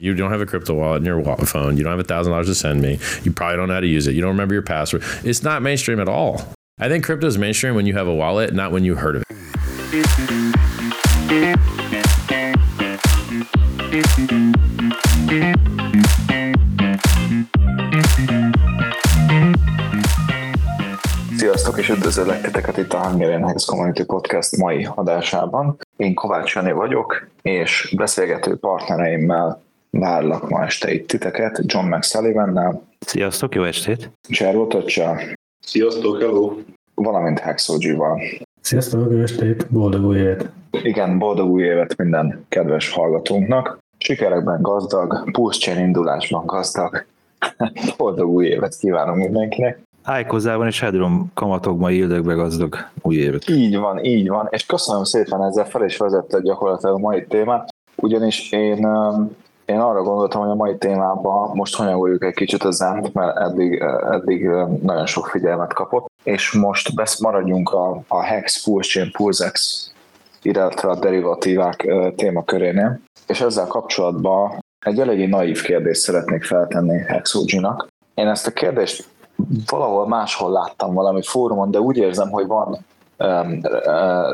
You don't have a crypto wallet in your phone. You don't have a thousand dollars to send me. You probably don't know how to use it. You don't remember your password. It's not mainstream at all. I think crypto is mainstream when you have a wallet, not when you heard of it. Sziasztok, és üdvözöllek titeket itt a Hungarian Hex Community Podcast mai adásában. Én Kovács Jani vagyok, és beszélgető partnereimmel várlak ma este itt titeket, John McSullivan-nel. Sziasztok, jó estét! Cseró Tocsa. Sziasztok, hello! Valamint Hexogy-val. Sziasztok, jó estét, boldog új évet! Igen, boldog új évet minden kedves hallgatónknak. Sikerekben gazdag, pulszcsén indulásban gazdag. boldog új évet kívánunk mindenkinek. Ájkozában és Hedron kamatokban ildökbe gazdag új évet. Így van, így van, és köszönöm szépen ezzel fel is vezette gyakorlatilag a mai témát, ugyanis én én arra gondoltam, hogy a mai témában most hanyagoljuk egy kicsit a zent, mert eddig, eddig nagyon sok figyelmet kapott, és most besz maradjunk a, a Hex, Pulse Pulsex, illetve a derivatívák témakörénél, és ezzel kapcsolatban egy eléggé naív kérdést szeretnék feltenni Hexogy-nak. Én ezt a kérdést valahol máshol láttam valami fórumon, de úgy érzem, hogy van um,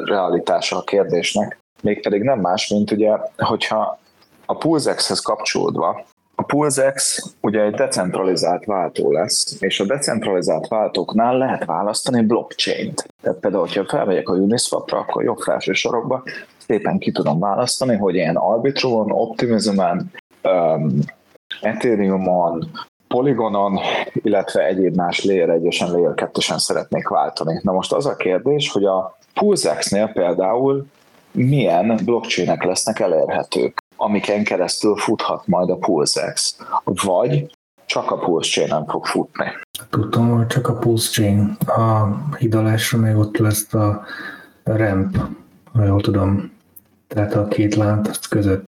realitása a kérdésnek, mégpedig nem más, mint ugye, hogyha a PulseX-hez kapcsolódva, a PulseX ugye egy decentralizált váltó lesz, és a decentralizált váltóknál lehet választani blockchain-t. Tehát például, hogyha felmegyek a Uniswap-ra, akkor jobb felső sorokba szépen ki tudom választani, hogy én Arbitrumon, Optimism-en, um, Ethereumon, Polygonon, illetve egyéb más Layer 1-esen, Layer 2 szeretnék váltani. Na most az a kérdés, hogy a PulseX-nél például milyen blockchainek lesznek elérhetők amiken keresztül futhat majd a PulseX, vagy csak a PulseChain-en fog futni. Tudtam, hogy csak a PulseChain. A hidalásra még ott lesz a ramp, ha jól tudom. Tehát a két lánc között.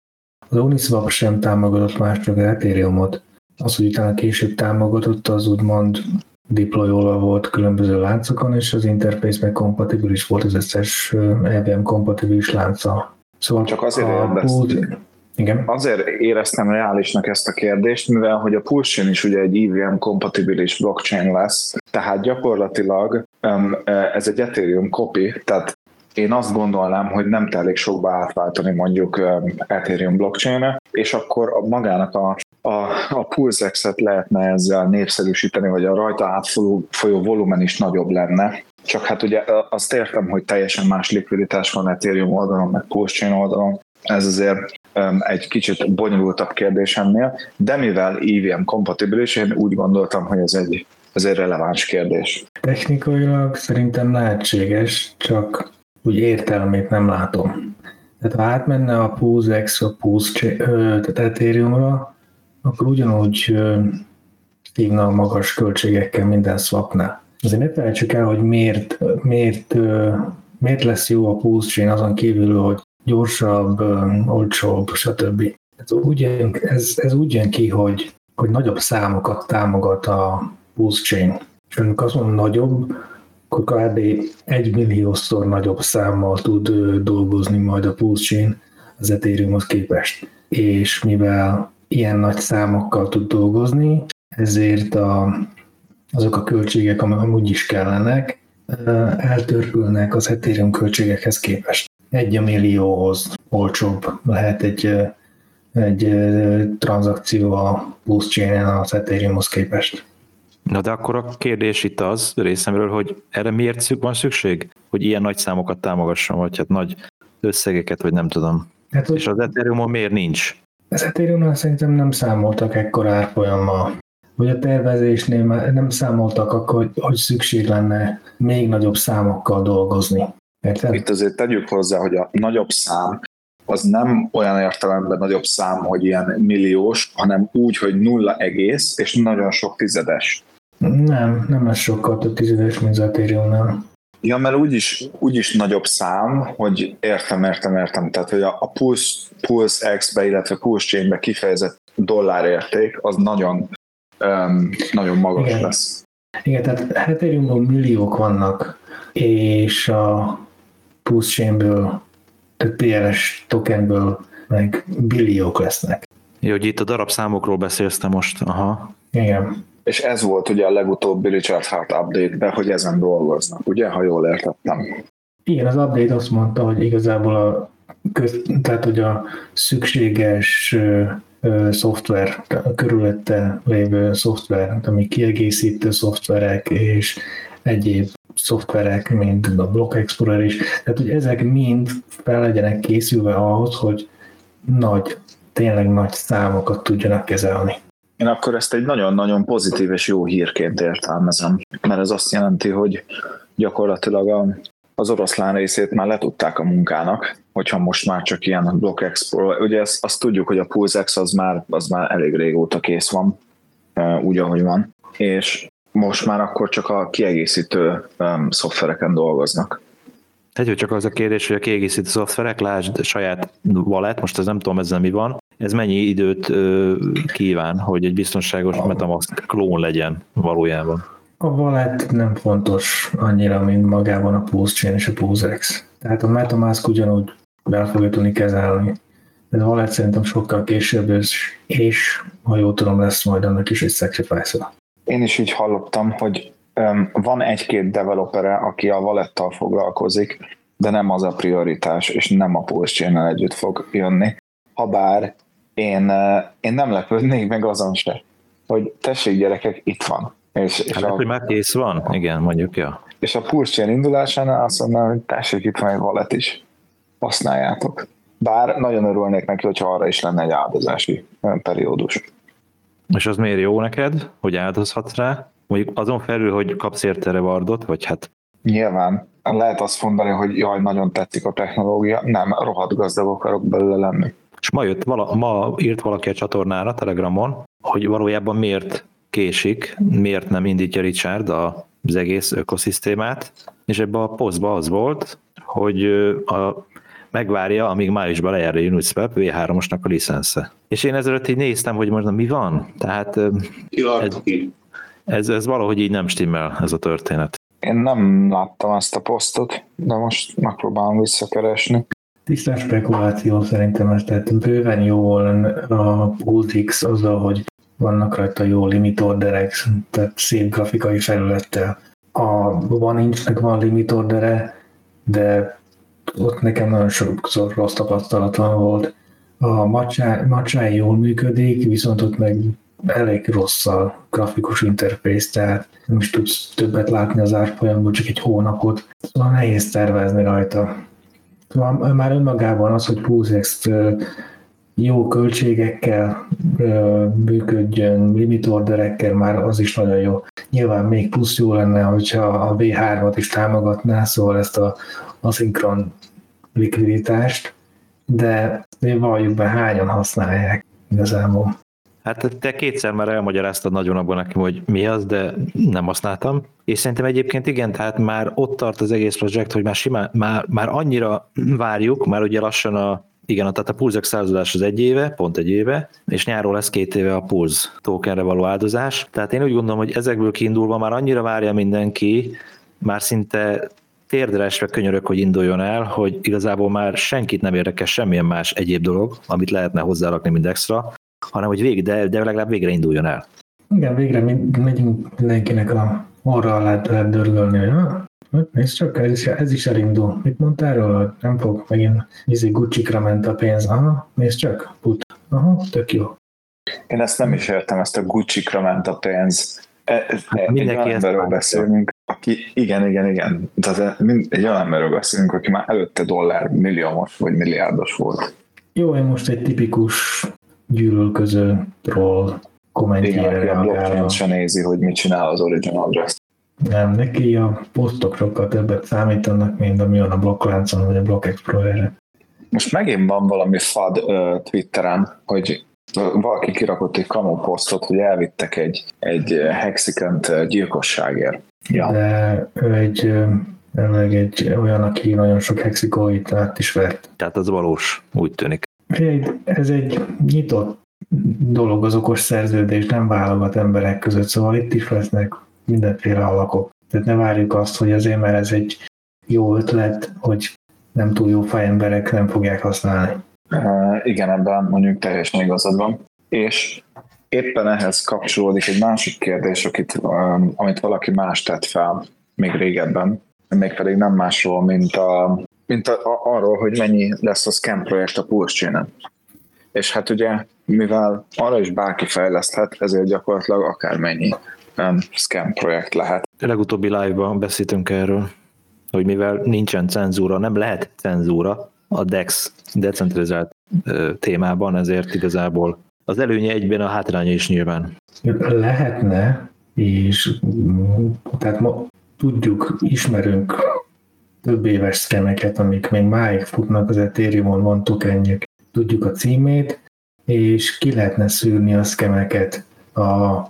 Az Uniswap sem támogatott más, csak Ethereumot. Az, hogy utána később támogatott, az úgymond deployolva volt különböző láncokon, és az interface meg kompatibilis volt az összes EVM kompatibilis lánca. Szóval csak azért érdeztem. Igen. Azért éreztem reálisnak ezt a kérdést, mivel hogy a Pulsion is ugye egy EVM kompatibilis blockchain lesz, tehát gyakorlatilag ez egy Ethereum copy, tehát én azt gondolnám, hogy nem telik sokba átváltani mondjuk Ethereum blockchain és akkor a magának a, a, a PulseX-et lehetne ezzel népszerűsíteni, vagy a rajta átfolyó volumen is nagyobb lenne. Csak hát ugye azt értem, hogy teljesen más likviditás van Ethereum oldalon, meg Pulse oldalon, ez azért egy kicsit bonyolultabb kérdésemnél, de mivel EVM kompatibilis, én úgy gondoltam, hogy ez egy, egy releváns kérdés. Technikailag szerintem lehetséges, csak úgy értelmét nem látom. Tehát ha átmenne a Pulse X, a Pulse tehát akkor ugyanúgy szívna magas költségekkel minden swapnál. Azért ne felejtsük el, hogy miért, miért, miért lesz jó a Pulse Chain azon kívül, hogy gyorsabb, olcsóbb, stb. Ez úgy, jön, ez, ez úgy jön ki, hogy, hogy nagyobb számokat támogat a Pulse Chain. És amikor azt mondom nagyobb, akkor kb. egy milliószor nagyobb számmal tud dolgozni majd a Pulse Chain az Ethereumhoz képest. És mivel ilyen nagy számokkal tud dolgozni, ezért a, azok a költségek, amik amúgy is kellenek, eltörpülnek az Ethereum költségekhez képest egy millióhoz olcsóbb lehet egy, egy tranzakció a plusz chain az Ethereumhoz képest. Na de akkor a kérdés itt az részemről, hogy erre miért van szükség? Hogy ilyen nagy számokat támogasson, vagy hát nagy összegeket, vagy nem tudom. Hát, És az ethereum miért nincs? Az ethereum szerintem nem számoltak ekkor árfolyammal. Vagy a tervezésnél nem számoltak akkor, hogy szükség lenne még nagyobb számokkal dolgozni. Érted? Itt azért tegyük hozzá, hogy a nagyobb szám az nem olyan értelemben nagyobb szám, hogy ilyen milliós, hanem úgy, hogy nulla egész és nagyon sok tizedes. Nem, nem lesz sokkal több tizedes, mint az ethereum Ja, mert úgyis, úgyis nagyobb szám, hogy értem, értem, értem. Tehát, hogy a, a Pulse, Pulse X-be, illetve Pulse Chain-be kifejezett dollárérték, az nagyon, um, nagyon magas Igen. lesz. Igen, tehát ethereum milliók vannak, és a Pulse Chainből, tehát PLS tokenből meg billiók lesznek. Jó, hogy itt a darabszámokról beszélsz te most. Aha. Igen. És ez volt ugye a legutóbbi Richard Hart update-ben, hogy ezen dolgoznak, ugye, ha jól értettem. Igen, az update azt mondta, hogy igazából a, köz, tehát, hogy a szükséges ö, ö, szoftver, a körülötte lévő szoftver, ami kiegészítő szoftverek és egyéb szoftverek, mint a Block Explorer is, tehát hogy ezek mind fel legyenek készülve ahhoz, hogy nagy, tényleg nagy számokat tudjanak kezelni. Én akkor ezt egy nagyon-nagyon pozitív és jó hírként értelmezem, mert ez azt jelenti, hogy gyakorlatilag a, az oroszlán részét már letudták a munkának, hogyha most már csak ilyen Block Explorer, ugye ezt, azt tudjuk, hogy a PulseX az már, az már elég régóta kész van, úgy, ahogy van, és most már akkor csak a kiegészítő um, szoftvereken dolgoznak. Egy, hogy csak az a kérdés, hogy a kiegészítő szoftverek, lásd saját wallet, most ez nem tudom ezzel mi van, ez mennyi időt ö, kíván, hogy egy biztonságos Metamask klón legyen valójában? A wallet nem fontos annyira, mint magában a Pulse Chain és a PulseX. Tehát a Metamask ugyanúgy be fogja tudni kezelni. De a wallet szerintem sokkal később, és, és ha jól tudom, lesz majd annak is egy sacrifice -a. Én is így hallottam, hogy van egy-két developere, aki a wallettal foglalkozik, de nem az a prioritás, és nem a Pulse chain együtt fog jönni. Habár én, én nem lepődnék meg azon se, hogy tessék gyerekek, itt van. És, és hát, a, hogy már kész van, igen, mondjuk, ja. És a Pulse Chain indulásánál azt mondom, hogy tessék, itt van egy wallet is. Használjátok. Bár nagyon örülnék neki, hogyha arra is lenne egy áldozási periódus. És az miért jó neked, hogy áldozhatsz rá? Mondjuk azon felül, hogy kapsz érte rewardot, vagy hát... Nyilván. Lehet azt mondani, hogy jaj, nagyon tetszik a technológia. Nem, rohadt gazdag akarok belőle lenni. És ma, jött, vala, ma írt valaki a csatornára, Telegramon, hogy valójában miért késik, miért nem indítja Richard az egész ökoszisztémát, és ebbe a posztba az volt, hogy a megvárja, amíg májusban lejár a Uniswap V3-osnak a licensze. És én ezelőtt így néztem, hogy most mi van. Tehát ez, ez, ez valahogy így nem stimmel, ez a történet. Én nem láttam ezt a posztot, de most megpróbálom visszakeresni. Tisztán spekuláció szerintem ez, tehát bőven jól a Pultix azzal, hogy vannak rajta jó limit orderek, tehát szép grafikai felülettel. A van nincsnek van limit ordere, de ott nekem nagyon sokszor rossz tapasztalatom volt. A macsái jól működik, viszont ott meg elég rossz a grafikus interfész, tehát nem is tudsz többet látni az árfolyamból, csak egy hónapot. Szóval nehéz tervezni rajta. Szóval már önmagában az, hogy PulseX jó költségekkel működjön, limit orderekkel, már az is nagyon jó. Nyilván még plusz jó lenne, hogyha a V3-at is támogatná, szóval ezt a aszinkron likviditást, de valljuk be, hányan használják igazából. Hát te kétszer már elmagyaráztad nagyon abban nekem, hogy mi az, de nem használtam. És szerintem egyébként igen, tehát már ott tart az egész projekt, hogy már, simán, már, már annyira várjuk, már ugye lassan a igen, tehát a Pulse szállodás az egy éve, pont egy éve, és nyáról lesz két éve a Pulse tokenre való áldozás. Tehát én úgy gondolom, hogy ezekből kiindulva már annyira várja mindenki, már szinte térdre esve könyörök, hogy induljon el, hogy igazából már senkit nem érdekes semmilyen más egyéb dolog, amit lehetne hozzárakni, mint extra, hanem hogy végig, de, de legalább végre induljon el. Igen, végre megyünk mindenkinek a orra alá lehet dörgölni, hogy hát nézd csak, ez is, ez is elindul. Mit mondtál erről? Nem fog megint izé Gucci-kra ment a pénz. Aha, nézd csak, put. Aha, tök jó. Én ezt nem is értem, ezt a Gucci-kra ment a pénz. E, e, hát mindenki egy emberről beszélünk, aki, igen, igen, igen. Tehát mind, egy olyan emberről beszélünk, aki már előtte dollár milliómos vagy milliárdos volt. Jó, én most egy tipikus gyűlölköző troll kommentjére Igen, a blockchain se nézi, hogy mit csinál az origin address. Nem, neki a posztok sokkal többet számítanak, mint ami van a blokkláncon vagy a Block explorer Most megint van valami fad uh, Twitteren, hogy valaki kirakott egy kamu posztot, hogy elvittek egy, egy hexikent gyilkosságért. Ja. De ő egy elég egy olyan, aki nagyon sok hexikóit át is vert. Tehát az valós, úgy tűnik. Ez egy nyitott dolog az okos szerződés, nem válogat emberek között, szóval itt is lesznek mindenféle alakok. Tehát ne várjuk azt, hogy azért, mert ez egy jó ötlet, hogy nem túl jó emberek nem fogják használni. Igen, ebben mondjuk teljesen igazad van. És éppen ehhez kapcsolódik egy másik kérdés, akit, amit valaki más tett fel még régebben, mégpedig nem másról, mint, a, mint a, a, arról, hogy mennyi lesz a scam projekt a pulse És hát ugye, mivel arra is bárki fejleszthet, ezért gyakorlatilag akármennyi um, scam projekt lehet. A legutóbbi live-ban beszéltünk erről, hogy mivel nincsen cenzúra, nem lehet cenzúra a DEX decentralizált témában, ezért igazából az előnye egyben a hátránya is nyilván. Lehetne, és mm, tehát ma tudjuk, ismerünk több éves szkemeket, amik még máig futnak az Ethereum-on, van tokenjük, tudjuk a címét, és ki lehetne szűrni a szkemeket a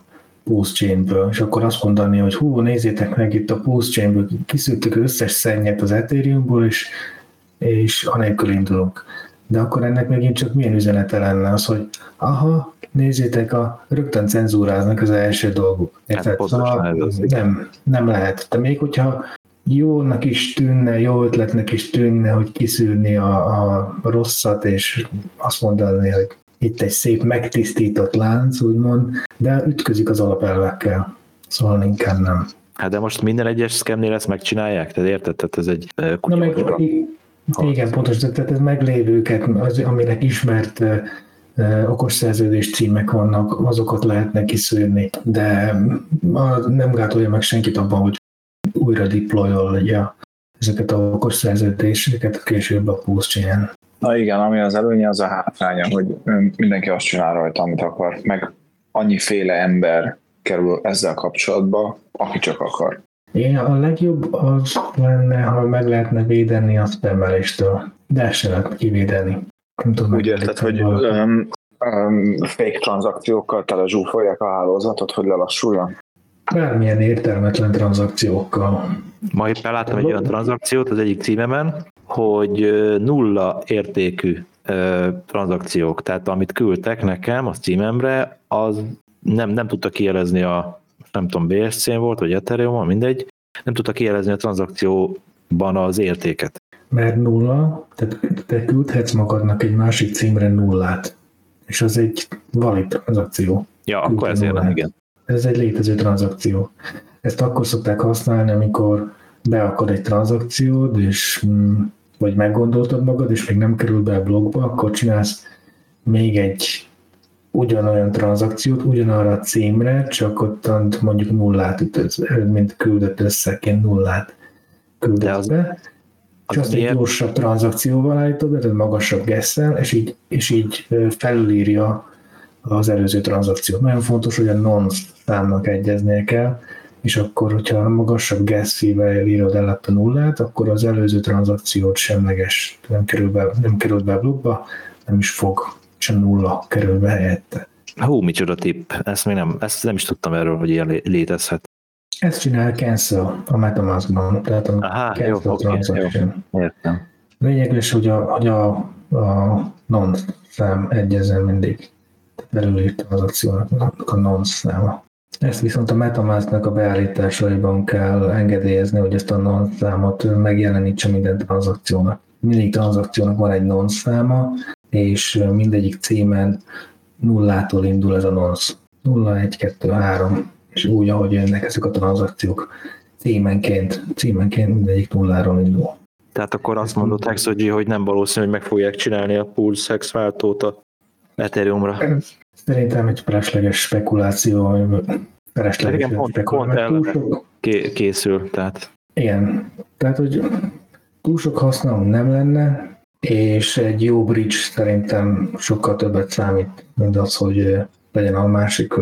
Pulse Chainből, és akkor azt mondani, hogy hú, nézzétek meg itt a Pulse Chainből, kiszűrtük összes szennyet az Ethereumból, és, és anélkül indulunk. De akkor ennek megint csak milyen üzenete lenne az, hogy aha, nézzétek, a, rögtön cenzúráznak az első dolguk. Hát szóval nem, nem lehet. De még hogyha jónak is tűnne, jó ötletnek is tűnne, hogy kiszűrni a, a rosszat, és azt mondani, hogy itt egy szép megtisztított lánc, úgymond, de ütközik az alapelvekkel. Szóval inkább nem. Hát de most minden egyes scamnél ezt megcsinálják? Tehát érted? Tehát ez egy Na meg, igen, pontos, tehát ez meglévőket, az, aminek ismert okos szerződés címek vannak, azokat lehetne kiszűrni, de nem gátolja meg senkit abban, hogy újra deployolja ezeket a okos szerződéseket később a pulse Na igen, ami az előnye, az a hátránya, hogy mindenki azt csinál rajta, amit akar, meg annyiféle ember kerül ezzel kapcsolatba, aki csak akar. Én a legjobb az lenne, ha meg lehetne védeni a spameléstől, de ezt se lehet kivédeni. Nem tudom, Úgy érted, hogy um, um, fake tranzakciókkal tele zsúfolják a hálózatot, hogy lelassuljon? Bármilyen értelmetlen tranzakciókkal. Ma éppen láttam egy olyan tranzakciót az egyik címemen, hogy nulla értékű tranzakciók, tehát amit küldtek nekem a címemre, az nem, nem tudta kijelezni a, nem tudom, BSC volt, vagy Ethereum, mindegy, nem tudta kijelezni a tranzakcióban az értéket. Mert nulla, tehát te küldhetsz magadnak egy másik címre nullát, és az egy valid tranzakció. Ja, Küldte akkor ezért nem, igen. Ez egy létező tranzakció. Ezt akkor szokták használni, amikor beakad egy tranzakciód, és mm, vagy meggondoltad magad, és még nem kerül be a blogba, akkor csinálsz még egy ugyanolyan tranzakciót, ugyanarra a címre, csak ott mondjuk nullát ütöz, mint küldött összeként nullát küldesz az, be, és azt egy gyorsabb tranzakcióval állítod, tehát magasabb gesszel, és így, és így felülírja az előző tranzakciót. Nagyon fontos, hogy a non számnak egyeznie kell, és akkor, hogyha magasabb gas fee-vel írod el a nullát, akkor az előző tranzakciót semleges, nem kerül be, nem kerül be a blokkba, nem is fog, és a nulla kerül be helyette. Hú, micsoda tipp. Ezt még nem, ezt nem is tudtam erről, hogy ilyen létezhet. Ezt csinál Cancel a Metamaskban, tehát a Aha, Cancel jó, transaction. Jó, értem. Lényeges, hogy a, hogy a, a non szám egyezzen mindig. Belülírt tranzakciónak a non száma. Ezt viszont a Metamasknak a beállításaiban kell engedélyezni, hogy ezt a non számot megjelenítse minden tranzakciónak. Mindig tranzakciónak van egy non száma, és mindegyik címen nullától indul ez a nonsz. 0, 1, 2, 3, és úgy, ahogy jönnek ezek a tranzakciók címenként, címenként mindegyik nulláról indul. Tehát akkor azt mondod Hexogy, hogy nem valószínű, hogy meg fogják csinálni a Pulse Hex váltót a Ethereumra. Szerintem egy felesleges spekuláció, felesleges igen, pont, spekuláció. Pont sok... készül, tehát. Igen, tehát hogy túl sok haszna nem lenne, és egy jó bridge szerintem sokkal többet számít, mint az, hogy legyen a másik,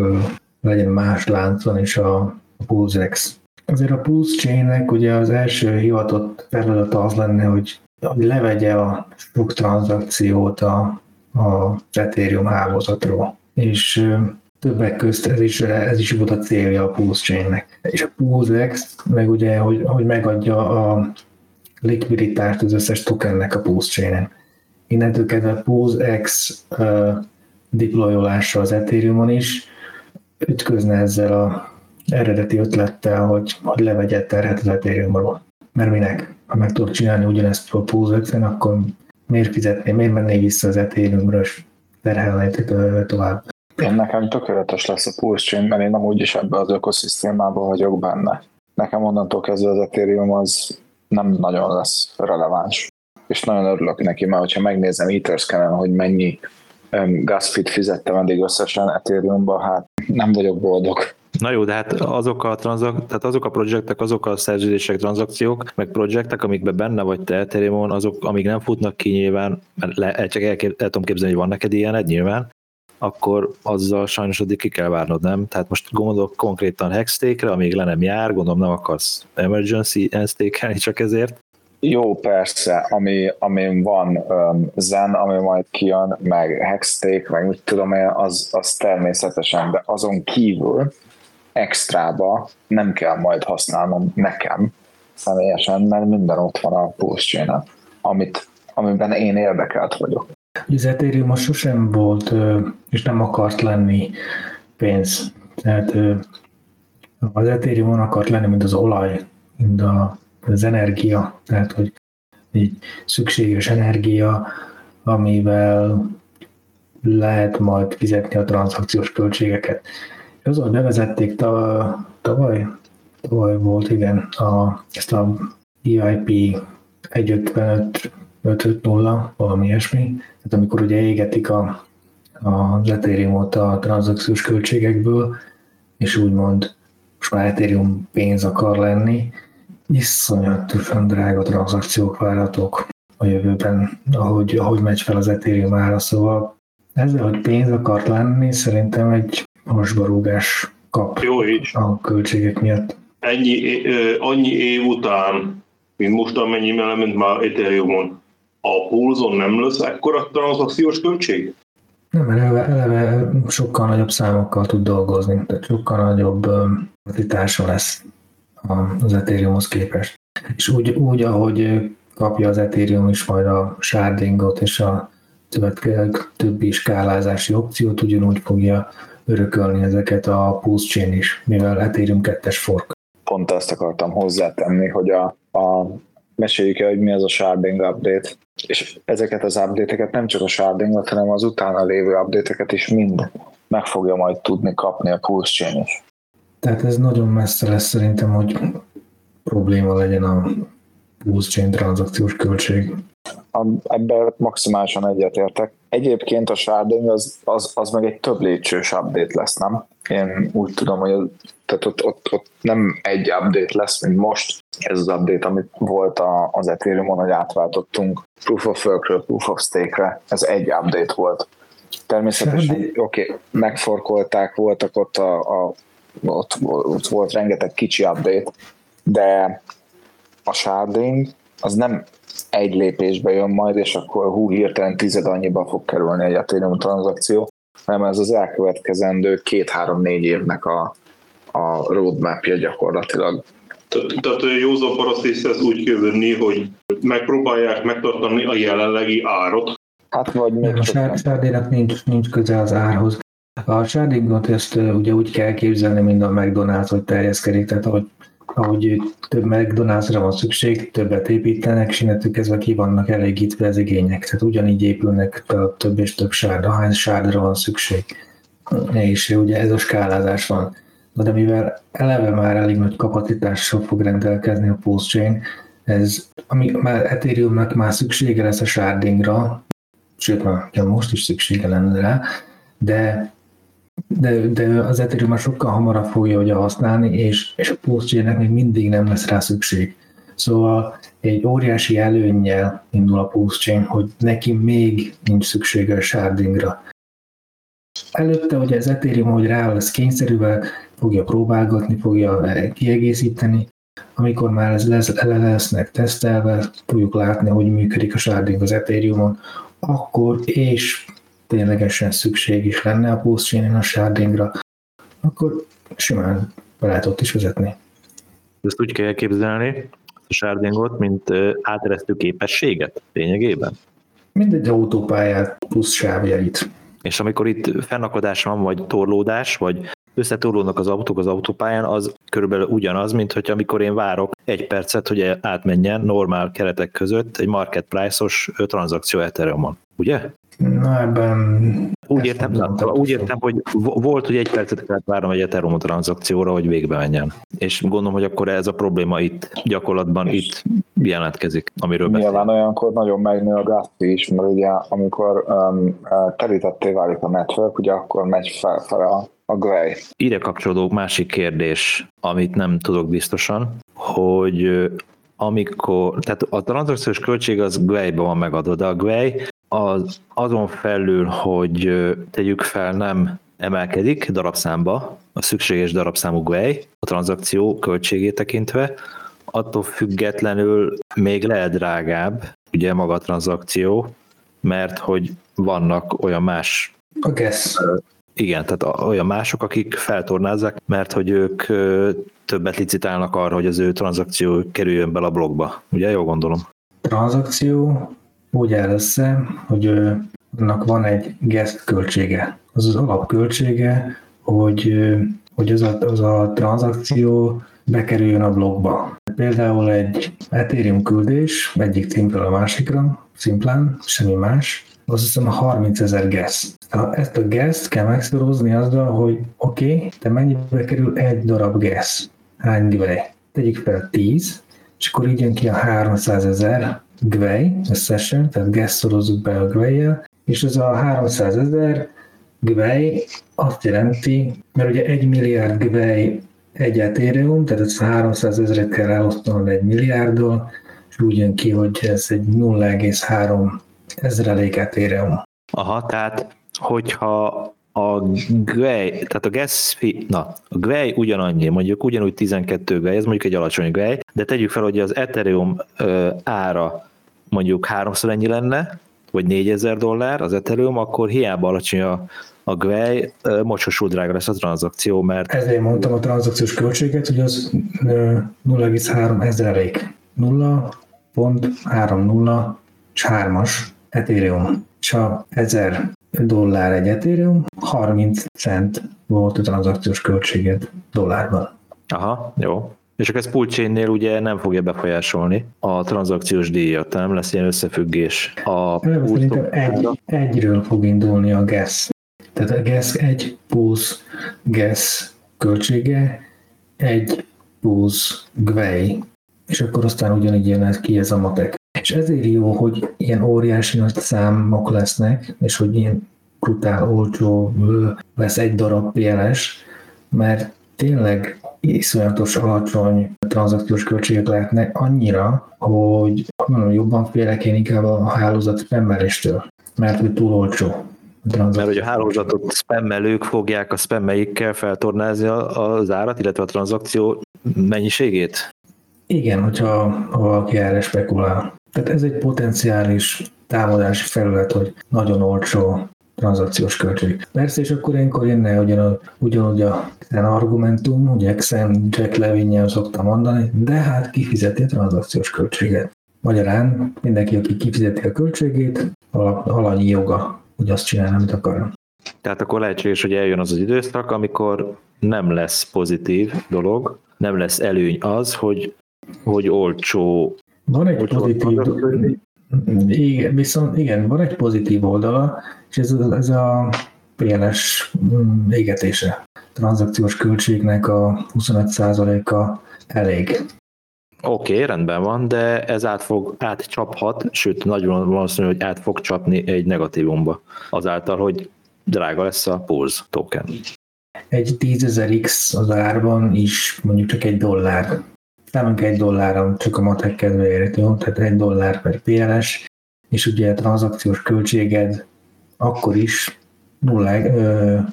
legyen más láncon is a PulseX. Azért a Pulse chain ugye az első hivatott feladata az lenne, hogy levegye a sok tranzakciót a, a Ethereum hálózatról. És többek közt ez is, ez is volt a célja a Pulse Chainnek. És a PulseX meg ugye, hogy, hogy megadja a likviditást az összes tokennek a Pulse Chain-en. Innentől kezdve PulseX uh, deployolása az Ethereum-on is ütközne ezzel a eredeti ötlettel, hogy, hogy levegye terhet az Ethereum-ról. Mert minek? Ha meg tudod csinálni ugyanezt a PulseX-en, akkor miért fizetné, miért menné vissza az Ethereum-ra, és terhelné tovább. Én nekem tökéletes lesz a Pulse Chain, mert én nem úgyis ebbe az ökoszisztémában vagyok benne. Nekem onnantól kezdve az Ethereum az nem nagyon lesz releváns. És nagyon örülök neki, mert ha megnézem Etherscan-en, hogy mennyi gasfit fizettem eddig összesen Ethereumba, hát nem vagyok boldog. Na jó, de hát azok a, transzak, tehát azok a projektek, azok a szerződések, tranzakciók, meg projektek, amikben benne vagy te ethereum azok, amíg nem futnak ki nyilván, mert le, csak el, el, el tudom képzelni, hogy van neked ilyened nyilván, akkor azzal sajnos addig ki kell várnod, nem? Tehát most gondolok konkrétan hextékre, amíg le nem jár, gondolom nem akarsz emergency stake csak ezért. Jó, persze, ami, ami van um, Zen, ami majd kijön, meg hexték, meg mit tudom én, az, az természetesen, de azon kívül extrába nem kell majd használnom nekem személyesen, mert minden ott van a pulse amit, amiben én érdekelt vagyok. Az Ethereum most sosem volt, és nem akart lenni pénz. Tehát az Ethereum akart lenni, mint az olaj, mint a, az energia. Tehát, hogy egy szükséges energia, amivel lehet majd fizetni a tranzakciós költségeket. Azon bevezették tavaly, tavaly volt, igen, a, ezt a EIP 155 550, valami ilyesmi. Tehát amikor ugye égetik a, az Ethereum-ot a tranzakciós költségekből, és úgymond most már Ethereum pénz akar lenni, iszonyatosan drága tranzakciók várhatók a jövőben, ahogy, ahogy megy fel az Ethereum ára, szóval ezzel, hogy pénz akart lenni, szerintem egy hasbarúgás kap Jó, így. a költségek miatt. Ennyi, annyi év után, mint most amennyi ment már Ethereumon, a pulzon nem lesz ekkora transzakciós költség? Nem, eleve, eleve sokkal nagyobb számokkal tud dolgozni, tehát sokkal nagyobb kapacitása lesz az Ethereumhoz képest. És úgy, úgy, ahogy kapja az Ethereum is majd a shardingot és a többi skálázási opciót, ugyanúgy fogja örökölni ezeket a Pulse Chain is, mivel Ethereum 2-es fork. Pont ezt akartam hozzátenni, hogy a, a meséljük el, hogy mi az a sharding update, és ezeket az update-eket nem csak a shardingot, hanem az utána lévő update-eket is mind meg fogja majd tudni kapni a Pulse is. Tehát ez nagyon messze lesz szerintem, hogy probléma legyen a Pulse Chain tranzakciós költség. Ebben maximálisan egyetértek. Egyébként a sharding az, az, az meg egy több lépcsős update lesz, nem? Én úgy tudom, hogy tehát ott, ott, ott nem egy update lesz, mint most. Ez az update, amit volt a, az Ethereum-on, hogy átváltottunk Proof of Work-ről Proof of Stake-re. Ez egy update volt. Természetesen, oké, okay, megforkolták, voltak ott a, a ott, ott volt rengeteg kicsi update, de a sharding az nem egy lépésbe jön majd, és akkor hú, hirtelen tized annyiba fog kerülni egy Ethereum tranzakció, hanem ez az elkövetkezendő két-három-négy évnek a, a roadmapja gyakorlatilag. Tehát józan paraszt ez úgy venni, hogy megpróbálják megtartani a jelenlegi árat. Hát vagy még A sárdének nincs, nincs köze az árhoz. A sárdingot ezt ugye úgy kell képzelni, mint a McDonald's, hogy terjeszkedik, tehát ahogy ahogy több McDonald'sra van szükség, többet építenek, és innentől kezdve ki vannak elégítve az igények. Tehát ugyanígy épülnek a több és több sárda, hány sárdra van szükség. És ugye ez a skálázás van. De mivel eleve már elég nagy kapacitással fog rendelkezni a postchain, ez, ami már Ethereumnak már szüksége lesz a shardingra, sőt már most is szüksége lenne rá, de de, de az Ethereum már sokkal hamarabb fogja ugye használni, és, és a postchain még mindig nem lesz rá szükség. Szóval egy óriási előnnyel indul a postchain, hogy neki még nincs szüksége a shardingra. Előtte ugye az Ethereum, hogy rá lesz kényszerűvel, fogja próbálgatni, fogja kiegészíteni, amikor már ez lesz, le lesznek tesztelve, fogjuk látni, hogy működik a sharding az Ethereumon, akkor és ténylegesen szükség is lenne a post a shardingra, akkor simán be lehet ott is vezetni. Ezt úgy kell elképzelni, a shardingot, mint áteresztő képességet lényegében? Mindegy autópályát plusz sávjait. És amikor itt fennakadás van, vagy torlódás, vagy összetorlódnak az autók az autópályán, az körülbelül ugyanaz, mint hogy amikor én várok egy percet, hogy átmenjen normál keretek között egy market price-os tranzakció Ethereumon. ugye? Na ebben... Úgy értem, na, úgy értem, hogy volt, hogy egy percet kellett várnom egy Ethereum tranzakcióra, hogy végbe menjen. És gondolom, hogy akkor ez a probléma itt gyakorlatban itt jelentkezik, amiről beszélünk. Nyilván olyankor nagyon megnő a gas is, mert ugye amikor um, terítetté válik a network, ugye akkor megy felfele a, a gray. Ide kapcsolódó másik kérdés, amit nem tudok biztosan, hogy amikor, tehát a tranzakciós költség az Gwei-ban van megadva, de a Gwei az azon felül, hogy tegyük fel nem emelkedik darabszámba, a szükséges darabszámú Gwei, a tranzakció költségét tekintve, attól függetlenül még lehet drágább, ugye maga a tranzakció, mert hogy vannak olyan más a guess. Igen, tehát olyan mások, akik feltornázzák, mert hogy ők többet licitálnak arra, hogy az ő tranzakció kerüljön bele a blogba. Ugye, jól gondolom? Tranzakció úgy áll össze, hogy annak van egy guest költsége. Az az alapköltsége, hogy, hogy az, a, az a tranzakció bekerüljön a blogba. Például egy Ethereum küldés egyik címről a másikra, szimplán, semmi más, azt hiszem 30 ezer gas. Ezt a gas kell megszorozni azzal, hogy oké, okay, de mennyibe kerül egy darab gas? Hány gvej? Tegyük fel 10, és akkor így jön ki a 300 ezer gvej összesen, tehát gas szorozzuk be a gvejjel, és ez a 300 ezer gvej azt jelenti, mert ugye egy milliárd gvej egy Ethereum, tehát ez 300 ezeret kell elosztani egy milliárddal, és úgy jön ki, hogy ez egy 0,3 ezrelék Ethereum. Aha, tehát hogyha a Gwei, tehát a gas fee, na, a Gwei ugyanannyi, mondjuk ugyanúgy 12 Gwei, ez mondjuk egy alacsony Gwei, de tegyük fel, hogy az Ethereum ö, ára mondjuk háromszor ennyi lenne, vagy 4000 dollár az Ethereum, akkor hiába alacsony a, a Gwei, mocsosul drága lesz a tranzakció, mert... Ezért mondtam a tranzakciós költséget, hogy az 0,3 ezrelék. 0.30 és 3-as Ethereum. És a 1000 dollár egy Ethereum, 30 cent volt a tranzakciós költséged dollárban. Aha, jó. És akkor ez pulcsénnél ugye nem fogja befolyásolni a tranzakciós díjat, nem lesz ilyen összefüggés. A Szerintem egy, egyről fog indulni a gas. Tehát a gas egy plusz gas költsége, egy plusz gwei, és akkor aztán ugyanígy jön ki ez a matek. És ezért jó, hogy ilyen óriási nagy számok lesznek, és hogy ilyen brutál olcsó lesz egy darab PLS, mert tényleg iszonyatos alacsony tranzakciós költségek lehetnek annyira, hogy mondom, jobban félek én inkább a hálózat spammeléstől, mert hogy túl olcsó. Mert hogy a hálózatot spammelők fogják a spammeikkel feltornázni az árat, illetve a tranzakció mennyiségét? Igen, hogyha ha valaki erre spekulál. Tehát ez egy potenciális támadási felület, hogy nagyon olcsó tranzakciós költség. Persze, és akkor ilyenkor jönne ugyanúgy, ugyanúgy a argumentum, ugye Xen Jack levin szokta mondani, de hát kifizeti a tranzakciós költséget. Magyarán mindenki, aki kifizeti a költségét, alanyi joga, hogy azt csinál, amit akar. Tehát akkor lehetséges, hogy eljön az az időszak, amikor nem lesz pozitív dolog, nem lesz előny az, hogy, hogy olcsó van egy pozitív, igen, viszont igen, van egy pozitív oldala, és ez, ez a PLS mm, égetése. Tranzakciós költségnek a 25%-a elég. Oké, okay, rendben van, de ez át fog, átcsaphat, sőt, nagyon valószínű, hogy át fog csapni egy negatívumba, azáltal, hogy drága lesz a Pulse token. Egy 10.000x az árban is mondjuk csak egy dollár számunk egy dolláron csak a matek kedvéért, jó? Tehát egy dollár per PLS, és ugye a tranzakciós költséged akkor is nulla,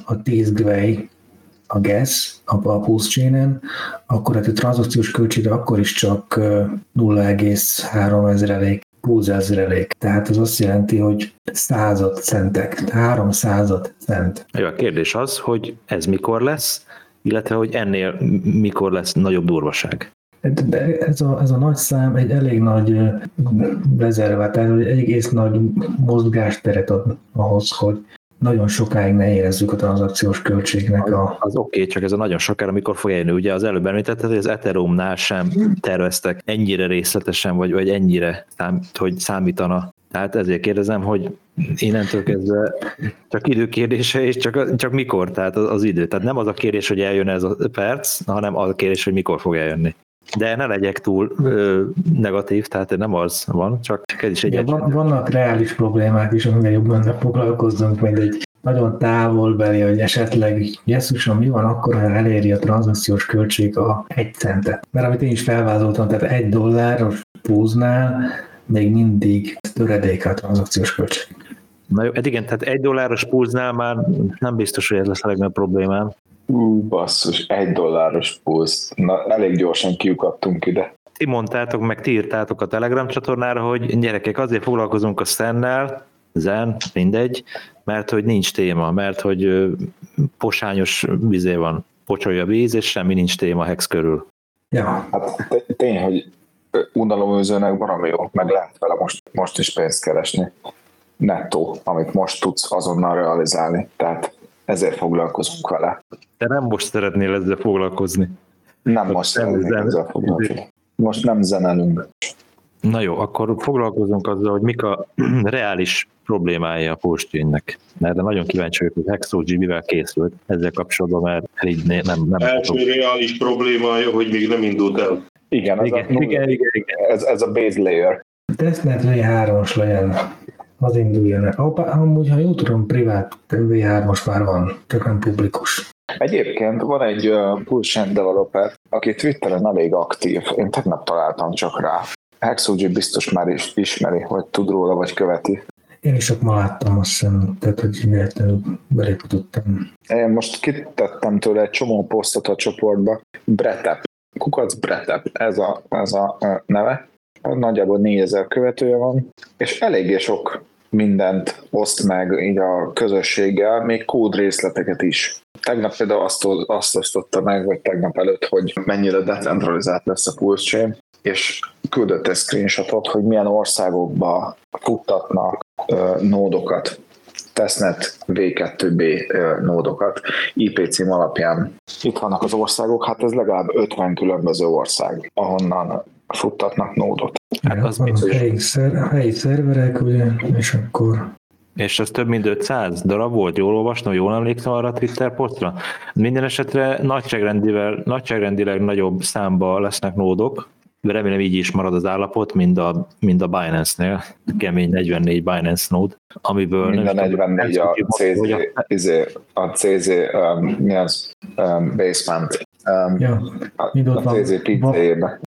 a 10 gwei a gas a, a pulse akkor hát a tranzakciós költsége akkor is csak 0,3 ezrelék, 20 ezrelék. Tehát az azt jelenti, hogy század centek, 300 cent. Jó, a kérdés az, hogy ez mikor lesz, illetve hogy ennél mikor lesz nagyobb durvaság. Ez a, ez a nagy szám egy elég nagy rezervát, tehát egy egész nagy mozgásteret ad ahhoz, hogy nagyon sokáig ne érezzük a tranzakciós költségnek a... Az oké, okay, csak ez a nagyon sokára, amikor fog eljönni. Ugye az előbb említetted, hogy az Ethereum-nál sem terveztek ennyire részletesen, vagy, vagy ennyire, szám, hogy számítana Tehát ezért kérdezem, hogy innentől kezdve csak időkérdése, és csak, csak mikor, tehát az, az idő. Tehát nem az a kérdés, hogy eljön ez a perc, hanem az a kérdés, hogy mikor fog eljönni. De ne legyek túl ö, negatív, tehát nem az van, csak ez is egy Igen, van, vannak reális problémák is, amivel jobban ne foglalkozzunk, mint egy nagyon távolbeli, hogy esetleg jesszusom, mi van akkor, ha eléri a tranzakciós költség a egy centet. Mert amit én is felvázoltam, tehát egy dolláros púznál még mindig töredék a tranzakciós költség. Na jó, hát igen, tehát egy dolláros pulznál már nem biztos, hogy ez lesz a legnagyobb problémám. Ú, basszus, egy dolláros pulsz. Na, elég gyorsan kiukadtunk ide. Ti mondtátok, meg ti írtátok a Telegram csatornára, hogy gyerekek, azért foglalkozunk a Szennel, Zen, mindegy, mert hogy nincs téma, mert hogy posányos vizé van, pocsolja víz, és semmi nincs téma Hex körül. Ja, Hát te- tény, hogy unalomőzőnek valami jó, meg lehet vele most, most is pénzt keresni. Nettó, amit most tudsz azonnal realizálni. Tehát ezért foglalkozunk vele. Te nem most szeretnél ezzel foglalkozni. Nem most nem szeretnénk zen- ezzel foglalkozni. Most nem zenelünk. Na jó, akkor foglalkozunk azzal, hogy mik a reális problémái a postjénnek. Mert de nagyon kíváncsi vagyok, hogy HexoG mivel készült ezzel kapcsolatban, mert így nem, nem Első reális problémája, hogy még nem indult el. Igen, ez, igen, a, igen, igen, igen. ez, ez a base layer. tesztnet V3-os legyen, az induljon el. Hoppá, amúgy, ha jól tudom, privát V3-os már van, csak nem publikus. Egyébként van egy uh, developer, aki Twitteren elég aktív. Én tegnap találtam csak rá. Hexog biztos már is ismeri, vagy tud róla, vagy követi. Én is csak ma láttam, azt hiszem, tehát hogy véletlenül beléputottam. Én most kitettem tőle egy csomó posztot a csoportba. Bretep. Kukac Bretep. Ez a, ez a neve. Nagyjából 4000 követője van, és eléggé sok mindent oszt meg így a közösséggel, még kód részleteket is. Tegnap például azt, azt osztotta meg, vagy tegnap előtt, hogy mennyire decentralizált lesz a Pulse Chain, és küldött egy screenshotot, hogy milyen országokba futtatnak nódokat. testnet V2B ö, nódokat IP cím alapján. Itt vannak az országok, hát ez legalább 50 különböző ország, ahonnan futtatnak nódot. Hát Ja, az biztos. helyi, szer, helyi szerverek, ugye, és akkor És ez több mint 500 darab volt, jól olvastam, jól emlékszem arra a Twitter posztra. Minden esetre nagyságrendivel, nagyságrendileg nagyobb számba lesznek nódok, de remélem így is marad az állapot, mint a, mint a Binance-nél, kemény 44 Binance nód, amiből Mind a nem tudom, 44 a CZ, a- izé, a CZ, um, mi az, um, basement, um, ja, a, mind ott a van. CZ pizzéjébe.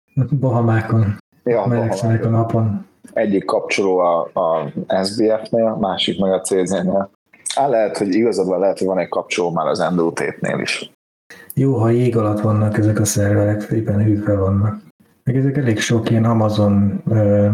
Bahamákon, Ja, melegszenek a napon. egyik kapcsoló a, a SBF-nél, másik meg a CZ-nél. Á, lehet, hogy igazad van, lehet, hogy van egy kapcsoló már az NDOT-nél is. Jó, ha jég alatt vannak ezek a szerverek, éppen hűtve vannak. Meg ezek elég sok ilyen Amazon uh,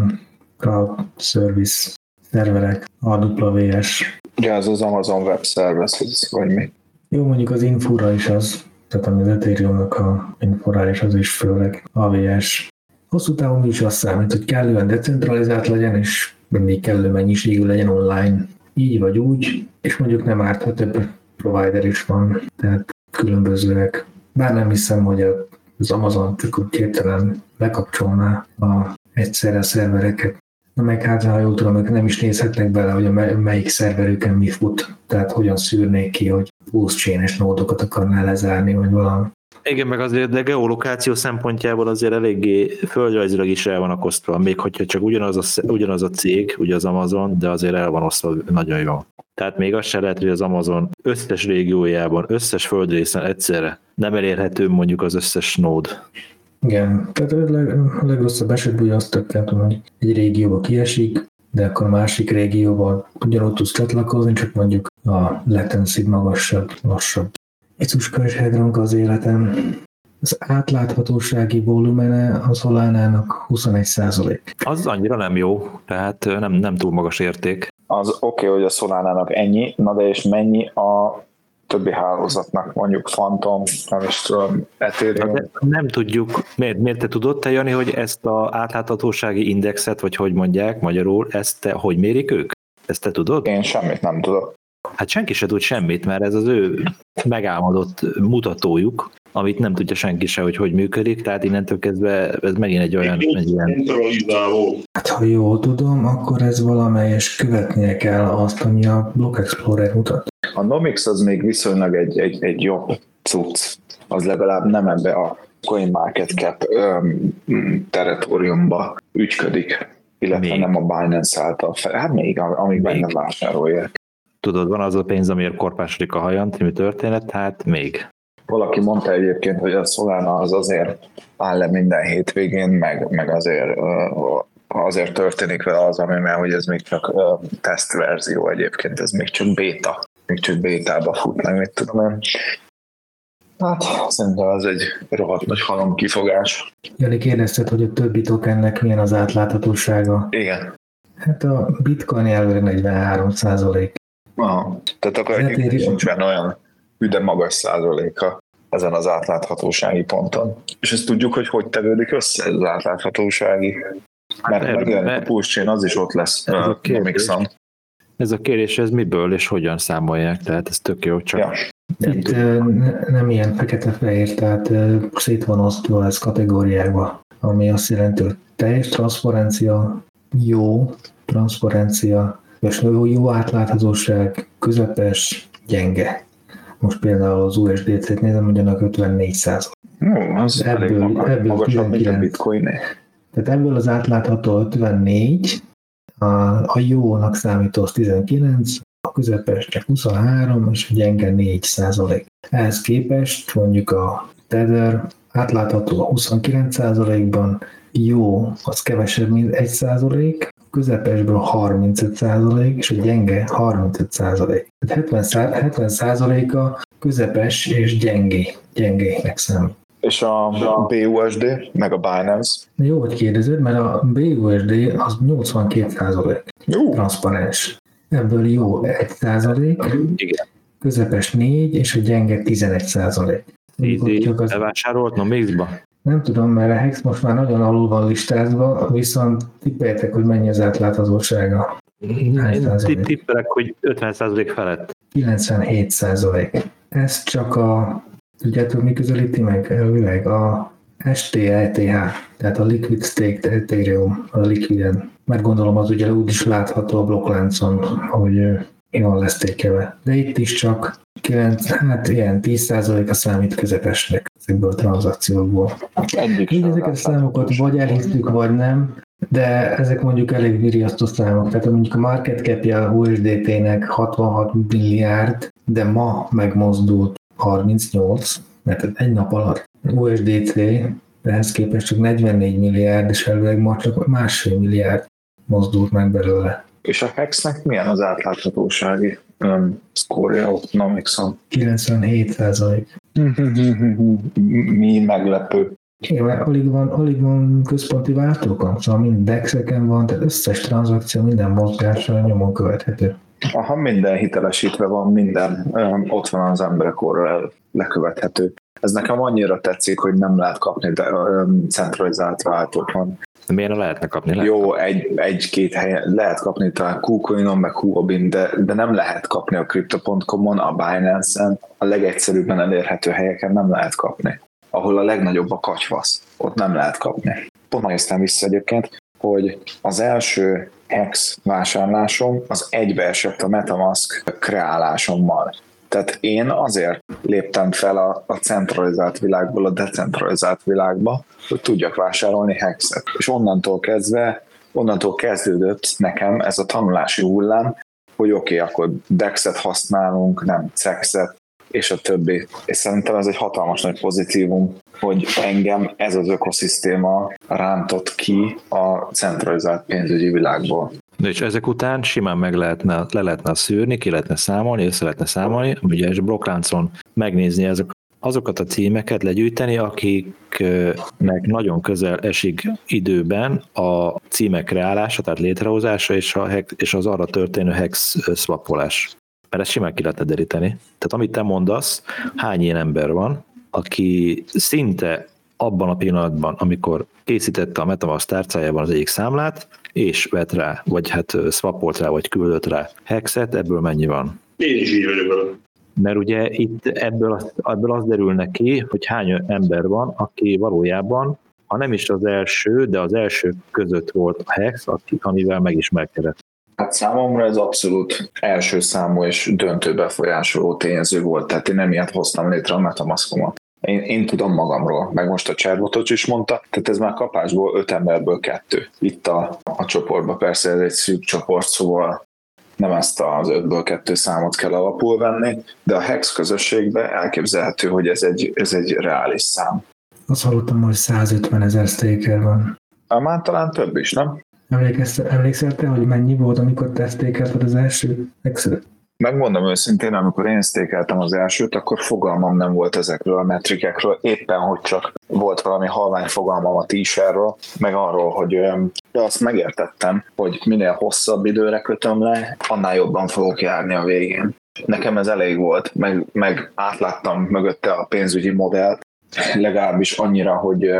Cloud Service szerverek, AWS. Ugye az az Amazon Web Service, vagy- vagy mi. Jó, mondjuk az Infura is az, tehát ami az Ethereum-nak a Inforális, az is főleg AWS. Hosszú távon is azt számít, hogy kellően decentralizált legyen, és mindig kellő mennyiségű legyen online, így vagy úgy, és mondjuk nem árt, ha több provider is van, tehát különbözőek. Bár nem hiszem, hogy az Amazon csak úgy hirtelen lekapcsolná a egyszerre szervereket. Meg hát, ha jól tudom, nem is nézhetnek bele, hogy a me- melyik szerverükön mi fut, tehát hogyan szűrnék ki, hogy pulse chain-es nódokat akarná lezárni, vagy valami. Igen, meg azért, de geolokáció szempontjából azért eléggé földrajzilag is el van osztva, még hogyha csak ugyanaz a, ugyanaz a cég, ugye az Amazon, de azért el van osztva nagyon jó. Tehát még az se lehet, hogy az Amazon összes régiójában, összes földrészen egyszerre nem elérhető mondjuk az összes nód. Igen, tehát a, leg, a legrosszabb esetben ugye azt történt, hogy egy régióba kiesik, de akkor a másik régióban ugyanott tudsz csatlakozni, csak mondjuk a latency magasabb, lassabb. Jézus könyvhedronk az életem. Az átláthatósági volumene a Solánának 21 százalék. Az annyira nem jó, tehát nem, nem túl magas érték. Az oké, okay, hogy a Solana-nak ennyi, na de és mennyi a többi hálózatnak, mondjuk Phantom, nem is tudom, Ethereum. De nem tudjuk, miért, miért te tudod te, Jani, hogy ezt a átláthatósági indexet, vagy hogy mondják magyarul, ezt te, hogy mérik ők? Ezt te tudod? Én semmit nem tudok. Hát senki se tud semmit, mert ez az ő megálmodott mutatójuk, amit nem tudja senki se, hogy hogy működik, tehát innentől kezdve ez megint egy olyan, egy ilyen... Hát ha jól tudom, akkor ez valamelyes követnie kell azt, ami a Block Explorer mutat. A Nomix az még viszonylag egy, egy, egy jobb cucc. Az legalább nem ebbe a CoinMarketCap um, teritoriumba ügyködik, illetve Még. nem a Binance által fel. Hát még, amíg Még. nem vásárolják. Tudod, van az a pénz, amiért korpásodik a hajam, című történet, hát még. Valaki mondta egyébként, hogy a Solana az azért áll le minden hétvégén, meg, meg azért, azért történik vele az, ami mert hogy ez még csak tesztverzió egyébként, ez még csak béta. Még csak bétába fut, meg mit tudom én. Hát szerintem ez egy rohadt nagy halom kifogás. Jani kérdezted, hogy a többi tokennek milyen az átláthatósága. Igen. Hát a bitcoin jelvére 43 százalék. Aha. Tehát akkor egyébként éri- nincs benne olyan üde magas százaléka ezen az átláthatósági ponton. És ezt tudjuk, hogy hogy tevődik össze ez az átláthatósági. Mert erről- megjelenik a pulszcsén, az is ott lesz Ez a a kérdés. Mixon. Ez a kérdés, ez miből és hogyan számolják, tehát ez tök jó, csak Ja. Itt ö, ne- nem ilyen fekete-fehér, tehát ö, szét van osztva ez kategóriákba, ami azt jelenti, hogy teljes transzparencia, jó transzparencia, és jó, jó átláthatóság, közepes, gyenge. Most például az USDT-t nézem, hogy annak 54 százalék. Jó, az Ebből- elég ebből magasabb, mint a 19. bitcoin Tehát ebből az átlátható 54, a, a jónak számító az 19, a közepes csak 23, és a gyenge 4 százalék. Ehhez képest mondjuk a Tether átlátható a 29 százalékban, jó, az kevesebb, mint 1 százalék, közepesből 35 százalék, és a gyenge 35 százalék. Tehát 70, szá- 70 százaléka közepes és gyengé, gyengének számít. És a BUSD, meg a Binance. Jó, hogy kérdezed, mert a BUSD az 82 százalék Jó, transzparens. Ebből jó 1 százalék, igen. közepes 4, és a gyenge 11 százalék. Így Csak az, bevásárolt Nomixba? Nem tudom, mert a Hex most már nagyon alul van listázva, viszont tippeljetek, hogy mennyi az átláthatósága. Én tippelek, hogy 50% felett. 97 százalék. Ez csak a, tudjátok mi közelíti meg elvileg? A STETH, tehát a Liquid Staked Ethereum, a Liquiden. Mert gondolom az ugye úgy is látható a blokkláncon, hogy jól lesz tékelve. De itt is csak 9, hát ilyen 10% a számít közepesnek ezekből a tranzakciókból. Így ezeket a számokat vagy elhisztük, vagy nem, de ezek mondjuk elég viriasztó számok. Tehát mondjuk a market capje a USDT-nek 66 milliárd, de ma megmozdult 38, mert egy nap alatt. USDT ehhez képest csak 44 milliárd, és elvileg ma csak másfél milliárd mozdult meg belőle. És a Hexnek milyen az átláthatósági um, szkórja ott Nomixon? 97 százalék. Mi meglepő. Mert alig van, alig van központi váltókon, szóval mind dexeken van, tehát összes tranzakció, minden mozgással nyomon követhető. Aha, minden hitelesítve van, minden um, ott van az emberek orra lekövethető. Ez nekem annyira tetszik, hogy nem lehet kapni de, um, centralizált váltókon. Ne lehetne kapni? Lehet. Jó, egy, egy-két helyen lehet kapni talán KuCoinon, meg Huobin, de, de nem lehet kapni a Crypto.com-on, a Binance-en, a legegyszerűbben elérhető helyeken nem lehet kapni. Ahol a legnagyobb a kacsvasz, ott nem lehet kapni. Pont megnéztem vissza egyébként, hogy az első Hex vásárlásom az egybeesett a Metamask kreálásommal. Tehát én azért léptem fel a, a centralizált világból a decentralizált világba, hogy tudjak vásárolni hexet. És onnantól kezdve, onnantól kezdődött nekem ez a tanulási hullám, hogy oké, okay, akkor Dexet használunk, nem Cexet, és a többi. És szerintem ez egy hatalmas nagy pozitívum, hogy engem ez az ökoszisztéma rántott ki a centralizált pénzügyi világból. De és ezek után simán meg lehetne, le lehetne szűrni, ki lehetne számolni, össze lehetne számolni, ugye és blokkláncon megnézni ezek, azokat a címeket legyűjteni, akiknek nagyon közel esik időben a címek kreálása, tehát létrehozása és, a hex, és az arra történő hex swapolás. Mert ezt simán ki lehetne deríteni. Tehát amit te mondasz, hány ilyen ember van, aki szinte abban a pillanatban, amikor készítette a Metamask tárcájában az egyik számlát, és vett rá, vagy hát swapolt rá, vagy küldött rá hexet, ebből mennyi van? Én is így vagyok vele. mert ugye itt ebből az, ebből az derül neki, hogy hány ember van, aki valójában, ha nem is az első, de az első között volt a Hex, aki, amivel megismerkedett. Hát számomra ez abszolút első számú és döntő befolyásoló tényező volt, tehát én nem ilyet hoztam létre a Metamaskomat. Én, én tudom magamról, meg most a Cserbotocs is mondta, tehát ez már kapásból öt emberből kettő. Itt a, a csoportban persze ez egy szűk csoport, szóval nem ezt az ötből kettő számot kell alapul venni, de a Hex közösségben elképzelhető, hogy ez egy, ez egy reális szám. Azt hallottam, hogy 150 ezer staker van. Már talán több is, nem? Emlékszel te, hogy mennyi volt, amikor te sztékelted az első Hexet? Megmondom őszintén, amikor én sztékeltem az elsőt, akkor fogalmam nem volt ezekről a metrikekről, éppen hogy csak volt valami halvány fogalmam a t meg arról, hogy de azt megértettem, hogy minél hosszabb időre kötöm le, annál jobban fogok járni a végén. Nekem ez elég volt, meg, meg átláttam mögötte a pénzügyi modellt, legalábbis annyira, hogy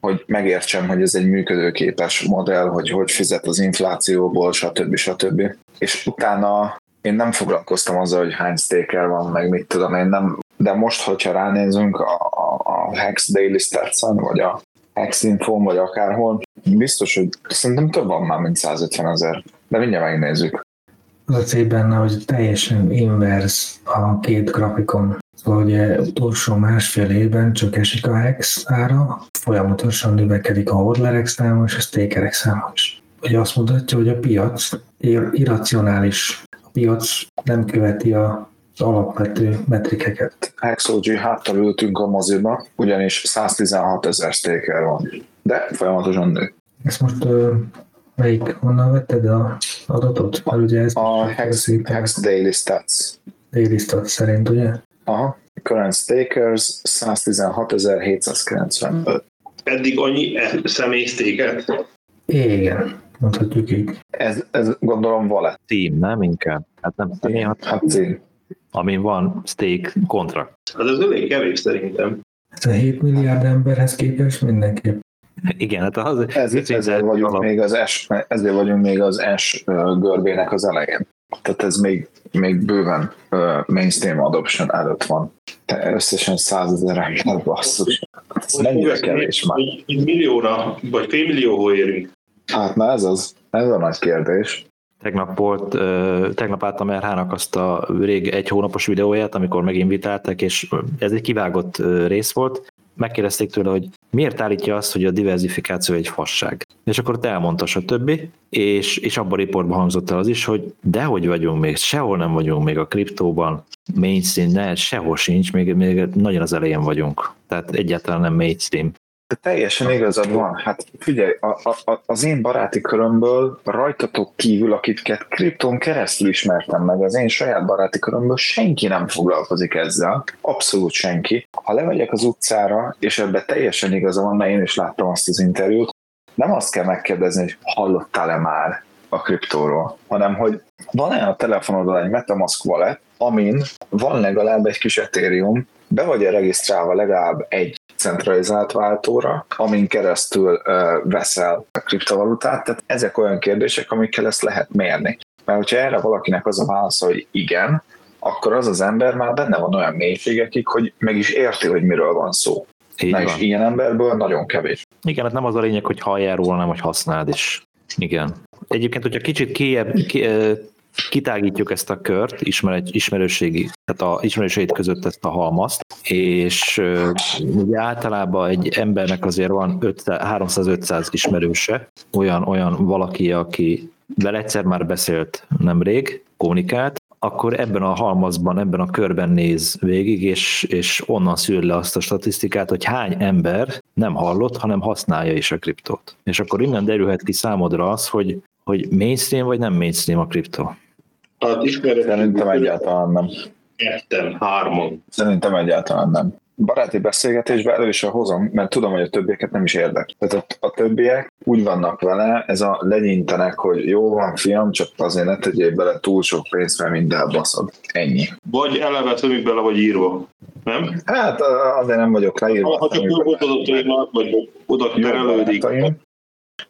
hogy megértsem, hogy ez egy működőképes modell, hogy hogy fizet az inflációból, stb. stb. És utána én nem foglalkoztam azzal, hogy hány staker van, meg mit tudom én, nem, de most, hogyha ránézünk a, a, a Hex Daily stats vagy a Hex info vagy akárhol, biztos, hogy szerintem több van már, mint 150 ezer. De mindjárt megnézzük. Az a cél benne, hogy teljesen invers a két grafikon. Szóval ugye utolsó másfél évben csak esik a hex ára, folyamatosan növekedik a hodlerek száma és a stakerek száma is. Ugye azt mutatja, hogy a piac irracionális piac nem követi a az alapvető metrikeket. HexOG háttal ültünk a moziba, ugyanis 116 ezer staker van, de folyamatosan nő. Ezt most uh, melyik, honnan vetted a adatot? Mert ugye ez a Hex, Hex Daily Stats. Daily Stats szerint, ugye? Aha. Current stakers 116.795. Eddig annyi e- személy stéket? Igen mondhatjuk így. Ez, ez gondolom vale. Team, nem inkább? Hát nem team, hát team. Amin van stake kontrakt. Hát ez elég kevés szerintem. Ez a 7 milliárd emberhez képest mindenképp. Igen, hát az... Ez, ezért, vagyunk alap. még az S, ezért vagyunk még az S görbének az elején. Tehát ez még, még bőven uh, mainstream adoption előtt van. Te összesen százezer ember basszus. Ez mennyire kevés már. Millióra, vagy félmillióhol érünk. Hát na ez az, ez a nagy kérdés. Tegnap volt, tegnap álltam RH-nak azt a rég egy hónapos videóját, amikor meginvitáltak, és ez egy kivágott rész volt. Megkérdezték tőle, hogy miért állítja azt, hogy a diversifikáció egy fasság. És akkor te elmondta a többi, és, és abban a riportban hangzott el az is, hogy dehogy vagyunk még, sehol nem vagyunk még a kriptóban, mainstream, ne, sehol sincs, még, még nagyon az elején vagyunk. Tehát egyáltalán nem mainstream. De teljesen igazad van. Hát figyelj, a, a, az én baráti körömből rajtatok kívül, akiket kripton keresztül ismertem meg, az én saját baráti körömből senki nem foglalkozik ezzel. Abszolút senki. Ha lemegyek az utcára, és ebbe teljesen igaza van, mert én is láttam azt az interjút, nem azt kell megkérdezni, hogy hallottál-e már a kriptóról, hanem hogy van-e a telefonodon egy Metamask wallet, amin van legalább egy kis Ethereum, be vagy-e regisztrálva legalább egy centralizált váltóra, amin keresztül veszel a kriptovalutát. Tehát ezek olyan kérdések, amikkel ezt lehet mérni. Mert hogyha erre valakinek az a válasz, hogy igen, akkor az az ember már benne van olyan mélységekig, hogy meg is érti, hogy miről van szó. Így Na van. és ilyen emberből nagyon kevés. Igen, hát nem az a lényeg, hogy halljál róla, nem hogy használd is. Igen. Egyébként, hogyha kicsit kiebb, ki, kitágítjuk ezt a kört, ismer, ismerőségi, tehát a ismerőségét között ezt a halmazt, és ugye általában egy embernek azért van 300-500 ismerőse, olyan, olyan valaki, aki vele egyszer már beszélt nemrég, kommunikált, akkor ebben a halmazban, ebben a körben néz végig, és, és onnan szűr le azt a statisztikát, hogy hány ember nem hallott, hanem használja is a kriptót. És akkor innen derülhet ki számodra az, hogy, hogy mainstream vagy nem mainstream a kriptó. Hát ismerős. Szerintem egyáltalán nem. Ketten, hárman. Szerintem egyáltalán nem. Baráti beszélgetésbe elő is hozom, mert tudom, hogy a többieket nem is érdekel. Tehát a, a többiek úgy vannak vele, ez a legyintenek, hogy jó van fiam, csak azért ne tegyél bele túl sok pénzt, mert minden baszod. Ennyi. Vagy eleve tömik bele, vagy írva. Nem? Hát azért nem vagyok leírva. Ha csak jó vagy oda terelődik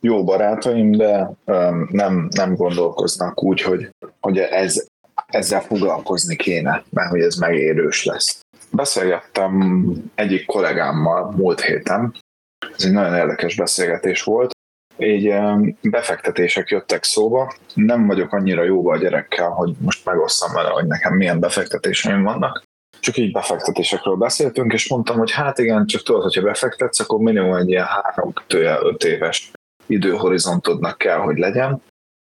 jó barátaim, de um, nem, nem gondolkoznak úgy, hogy, hogy ez ezzel foglalkozni kéne, mert hogy ez megérős lesz. Beszélgettem egyik kollégámmal múlt héten, ez egy nagyon érdekes beszélgetés volt, így befektetések jöttek szóba. Nem vagyok annyira jóba a gyerekkel, hogy most megosszam vele, hogy nekem milyen befektetéseim vannak. Csak így befektetésekről beszéltünk, és mondtam, hogy hát igen, csak tudod, hogyha befektetsz, akkor minimum egy ilyen három öt éves időhorizontodnak kell, hogy legyen.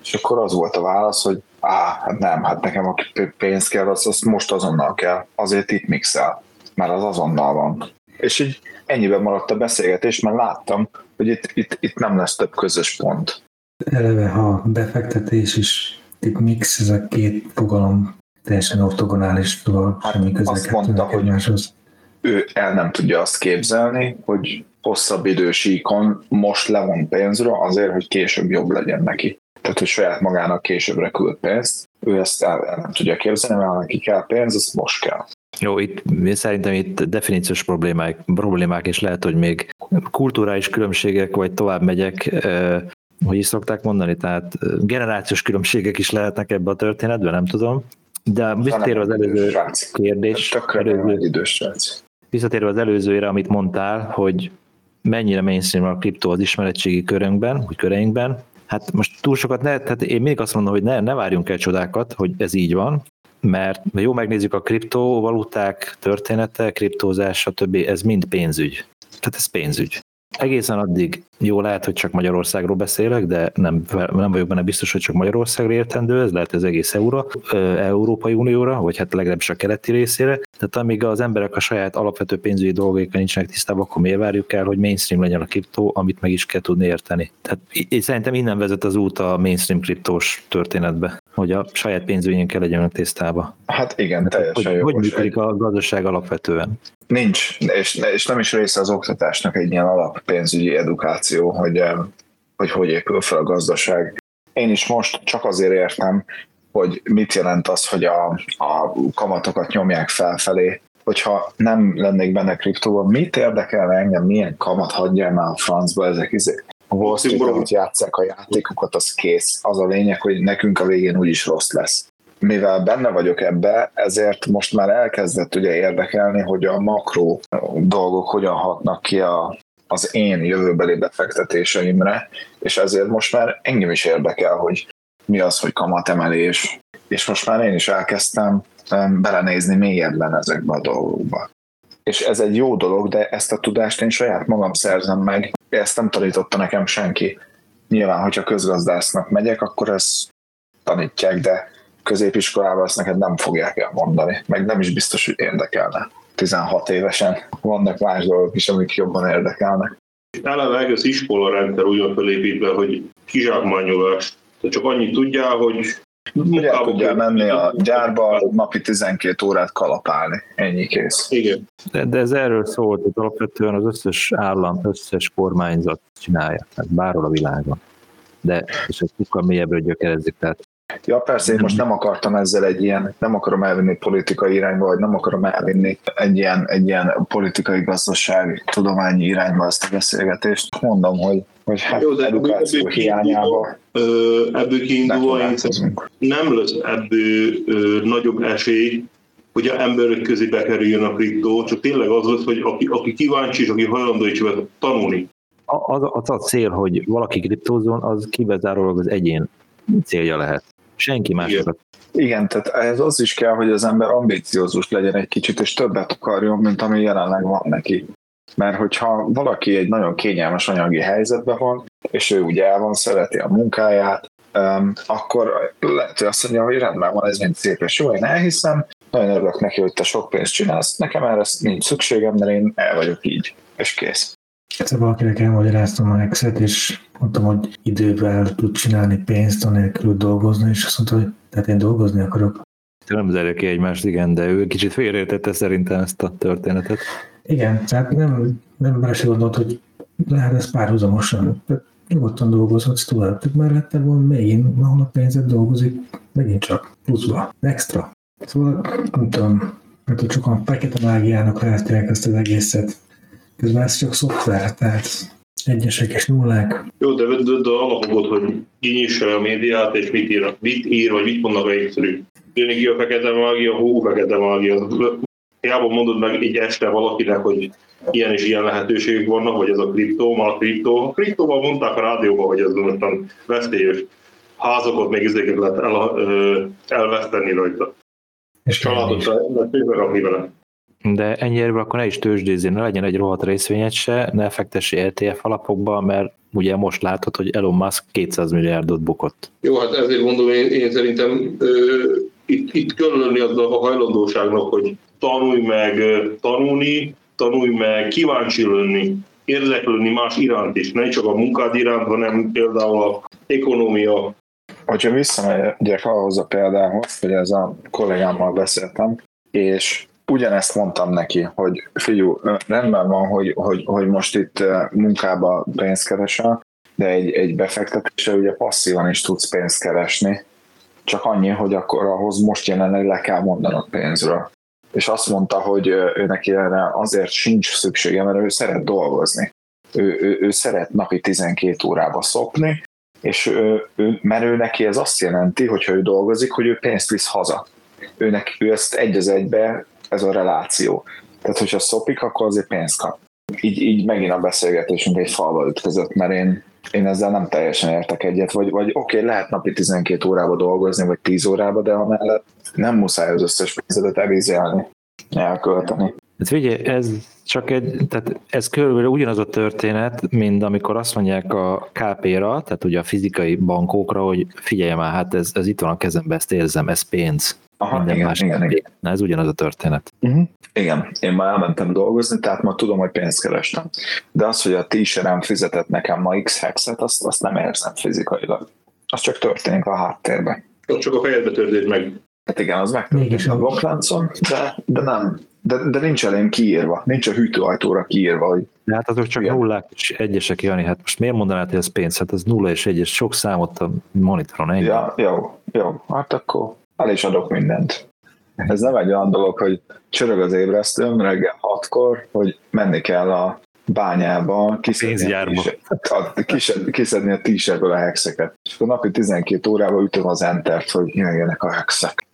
És akkor az volt a válasz, hogy á, hát nem, hát nekem aki pénzt kell, az, az most azonnal kell. Azért itt mixel, mert az azonnal van. És így ennyiben maradt a beszélgetés, mert láttam, hogy itt, itt, itt nem lesz több közös pont. Eleve, ha befektetés is itt mix, ez a két fogalom teljesen ortogonális, szóval hát semmi köze azt mondta, hogy egymáshoz. ő el nem tudja azt képzelni, hogy hosszabb idősíkon most levon pénzről azért, hogy később jobb legyen neki. Tehát, hogy saját magának későbbre küld pénzt, ő ezt el, el nem tudja képzelni, mert neki kell pénz, az most kell. Jó, itt szerintem itt definíciós problémák, problémák és lehet, hogy még kulturális különbségek, vagy tovább megyek, hogy is szokták mondani, tehát generációs különbségek is lehetnek ebbe a történetben, nem tudom. De visszatérve az előző kérdés, előző, visszatérve az előzőre, amit mondtál, hogy mennyire mainstream a kriptó az ismeretségi körünkben, vagy köreinkben, hát most túl sokat ne, tehát én mindig azt mondom, hogy ne, ne várjunk el csodákat, hogy ez így van, mert jó megnézzük a kriptovaluták története, kriptózás, stb., ez mind pénzügy. Tehát ez pénzügy. Egészen addig jó lehet, hogy csak Magyarországról beszélek, de nem, nem vagyok benne biztos, hogy csak Magyarországra értendő, ez lehet az egész Euró, Európai Unióra, vagy hát legalábbis a keleti részére. Tehát amíg az emberek a saját alapvető pénzügyi dolgaikkal nincsenek tisztában, akkor miért várjuk el, hogy mainstream legyen a kriptó, amit meg is kell tudni érteni. Tehát én szerintem innen vezet az út a mainstream kriptós történetbe, hogy a saját pénzügyénkkel legyenek tisztában. Hát igen, teljesen hogy, jogos. Hogy működik a gazdaság alapvetően? Nincs, és, és nem is része az oktatásnak egy ilyen alap pénzügyi edukáció, hogy hogy, hogy épül fel a gazdaság. Én is most csak azért értem, hogy mit jelent az, hogy a, a kamatokat nyomják felfelé, hogyha nem lennék benne kriptóban, mit érdekelne engem, milyen kamat hagyja már a francba ezek izé. A Wall Street, játszák a játékokat, az kész. Az a lényeg, hogy nekünk a végén úgyis rossz lesz mivel benne vagyok ebbe, ezért most már elkezdett ugye érdekelni, hogy a makro dolgok hogyan hatnak ki a, az én jövőbeli befektetéseimre, és ezért most már engem is érdekel, hogy mi az, hogy kamatemelés, és most már én is elkezdtem belenézni mélyebben ezekbe a dolgokba. És ez egy jó dolog, de ezt a tudást én saját magam szerzem meg, ezt nem tanította nekem senki. Nyilván, hogyha közgazdásznak megyek, akkor ezt tanítják, de középiskolában ezt neked nem fogják elmondani, meg nem is biztos, hogy érdekelne. 16 évesen vannak más dolgok is, amik jobban érdekelnek. Eleve egész iskola rendszer úgy van felépítve, hogy kizsákmányolás. Te csak annyit tudjál, hogy Ugye el tudjál menni a gyárba, napi 12 órát kalapálni. Ennyi kész. Igen. De, de ez erről szólt, hogy alapvetően az összes állam, összes kormányzat csinálja, tehát bárhol a világon. De és ez sokkal mélyebbre gyökerezik, tehát Ja, persze, én most nem akartam ezzel egy ilyen, nem akarom elvinni politikai irányba, vagy nem akarom elvinni egy ilyen, egy ilyen politikai gazdaság tudományi irányba ezt a beszélgetést. Mondom, hogy, hogy hát Jó, de edukáció ebből hiányába ebből kiindulva nem lesz ebből nagyobb esély, hogy a emberek közé bekerüljön a kriptó, csak tényleg az lesz, hogy aki, aki kíváncsi és aki hajlandó is tanulni. Az, az a cél, hogy valaki kriptózon, az kibezárólag az egyén célja lehet. Senki másra. Igen, tehát ez az is kell, hogy az ember ambíciózus legyen egy kicsit, és többet akarjon, mint ami jelenleg van neki. Mert hogyha valaki egy nagyon kényelmes anyagi helyzetben van, és ő ugye el van, szereti a munkáját, um, akkor lehet, hogy azt mondja, hogy rendben van, ez mind szép és jó, én elhiszem, nagyon örülök neki, hogy te sok pénzt csinálsz, nekem erre nincs szükségem, mert én el vagyok így, és kész. Egyszer valakinek elmagyaráztam a Excel-t, és mondtam, hogy idővel tud csinálni pénzt, anélkül dolgozni, és azt mondta, hogy tehát én dolgozni akarok. Nem zárja ki egymást, igen, de ő kicsit félreértette szerintem ezt a történetet. Igen, tehát nem, nem se gondolt, hogy lehet ez párhuzamosan. Nyugodtan dolgozhatsz tovább, tehát mellette van megint, ahol a pénzed dolgozik, megint csak pluszba, extra. Szóval nem tudom, mert sokan fekete mágiának lehetják ezt az egészet. Közben ez csak szoftver, tehát egyesek és nullák. Jó, de, de, de alapokod, hogy kinyissa a médiát, és mit ír, mit ír, vagy mit mondnak a egyszerű. jönni ki a fekete mágia, hú, fekete mágia. Hiába mondod meg egy este valakinek, hogy ilyen és ilyen lehetőségek vannak, vagy ez a kriptó, ma a kriptó. A kriptóval mondták a rádióban, hogy ez mostan veszélyes házakat, még izéket lehet el, elveszteni rajta. És családot rakni vele. De ennyire akkor ne is tőzsdézzél, ne legyen egy rohadt részvényet se, ne fektessi ETF alapokba, mert ugye most látod, hogy Elon Musk 200 milliárdot bukott. Jó, hát ezért mondom, én, én szerintem ö, itt, itt kell lenni az a hajlandóságnak, hogy tanulj meg tanulni, tanulj meg kíváncsi lenni, érdeklődni más iránt is, nem csak a munkád iránt, hanem például a ekonomia. Hogyha visszamegyek ahhoz a példához, hogy ez a kollégámmal beszéltem, és ugyanezt mondtam neki, hogy figyú, rendben van, hogy, hogy, hogy most itt munkába pénzt keresel, de egy, egy befektetésre ugye passzívan is tudsz pénzt keresni, csak annyi, hogy akkor ahhoz most jelenleg le kell mondanod pénzről. És azt mondta, hogy ő neki erre azért sincs szüksége, mert ő szeret dolgozni. Ő, ő, ő szeret napi 12 órába szopni, és ő, ő, mert ő neki ez azt jelenti, hogyha ő dolgozik, hogy ő pénzt visz haza. Ő, neki, ő ezt egy az egybe ez a reláció. Tehát, hogyha szopik, akkor azért pénzt kap. Így, így megint a beszélgetésünk egy falba ütközött, mert én, én ezzel nem teljesen értek egyet, vagy, vagy oké, okay, lehet napi 12 órába dolgozni, vagy 10 órába, de amellett nem muszáj az összes pénzedet elvízelni, elkölteni. Hát figyelj, ez csak egy, tehát ez körülbelül ugyanaz a történet, mint amikor azt mondják a KP-ra, tehát ugye a fizikai bankokra, hogy figyelj már, hát ez, ez itt van a kezemben, ezt érzem, ez pénz. Aha, Minden igen, más igen, igen. Na, ez ugyanaz a történet. Uh-huh. Igen, én már elmentem dolgozni, tehát ma tudom, hogy pénzt kerestem. De az, hogy a t fizetett nekem ma x hexet, azt, azt nem érzem fizikailag. Az csak történik a háttérben. Csak a fejedbe történik meg. Hát igen, az megtörténik a blokkláncon, de, de nem, de, de nincs elém kiírva, nincs a hűtőajtóra kiírva, hogy de hát azok csak igen. nullák és egyesek, Jani, hát most miért mondanád, hogy ez pénz? Hát ez nulla és egyes, sok számot a monitoron, ennyi. Ja, jó, jó, hát akkor el is adok mindent. Ez nem egy olyan dolog, hogy csörög az ébresztőm reggel hatkor, hogy menni kell a bányába, kiszedni a, kiszedni a t-shirtből a hexeket. És akkor napi 12 órában ütöm az entert, hogy jöjjenek a hexek.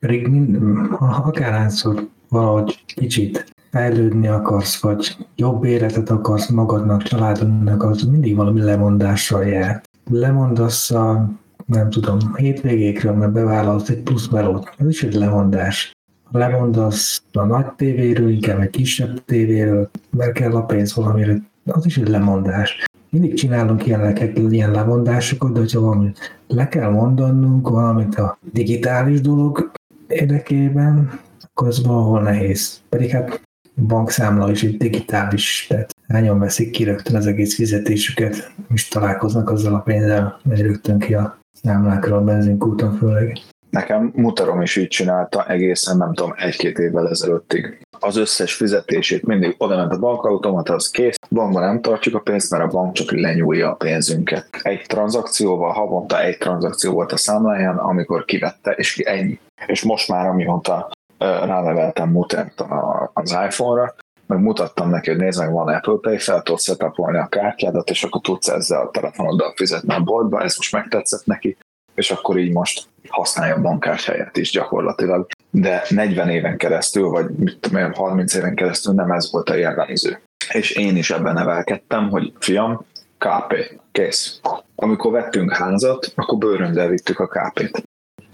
Pedig mind, akárhányszor valahogy kicsit fejlődni akarsz, vagy jobb életet akarsz magadnak, családodnak, az mindig valami lemondással jár. Lemondasz a nem tudom, hétvégékről, mert bevállalsz egy plusz melót. Ez is egy lemondás. Ha lemondasz a nagy tévéről, inkább egy kisebb tévéről, mert kell a pénz valamire, az is egy lemondás. Mindig csinálunk ilyen, ilyen lemondásokat, de hogyha valamit le kell mondanunk, valamit a digitális dolog érdekében, akkor ez valahol nehéz. Pedig hát bankszámla is egy digitális, tehát hányan veszik ki rögtön az egész fizetésüket, és találkoznak azzal a pénzzel, hogy rögtön ki a számlákra a benzinkúton főleg. Nekem mutarom is így csinálta egészen, nem tudom, egy-két évvel ezelőttig. Az összes fizetését mindig oda ment a bankautomata, az kész. Bankban nem tartjuk a pénzt, mert a bank csak lenyúlja a pénzünket. Egy tranzakcióval, havonta egy tranzakció volt a számláján, amikor kivette, és ennyi. És most már, amióta ráneveltem mutent az iPhone-ra, meg mutattam neki, hogy nézd meg, van Apple Pay, fel tudsz setupolni a kártyádat, és akkor tudsz ezzel a telefonoddal fizetni a boltba, ez most megtetszett neki, és akkor így most használja a bankkárty helyett is gyakorlatilag. De 40 éven keresztül, vagy mit tudom, 30 éven keresztül nem ez volt a jellemző. És én is ebben nevelkedtem, hogy fiam, KP, kész. Amikor vettünk házat, akkor bőröndel vittük a KP-t.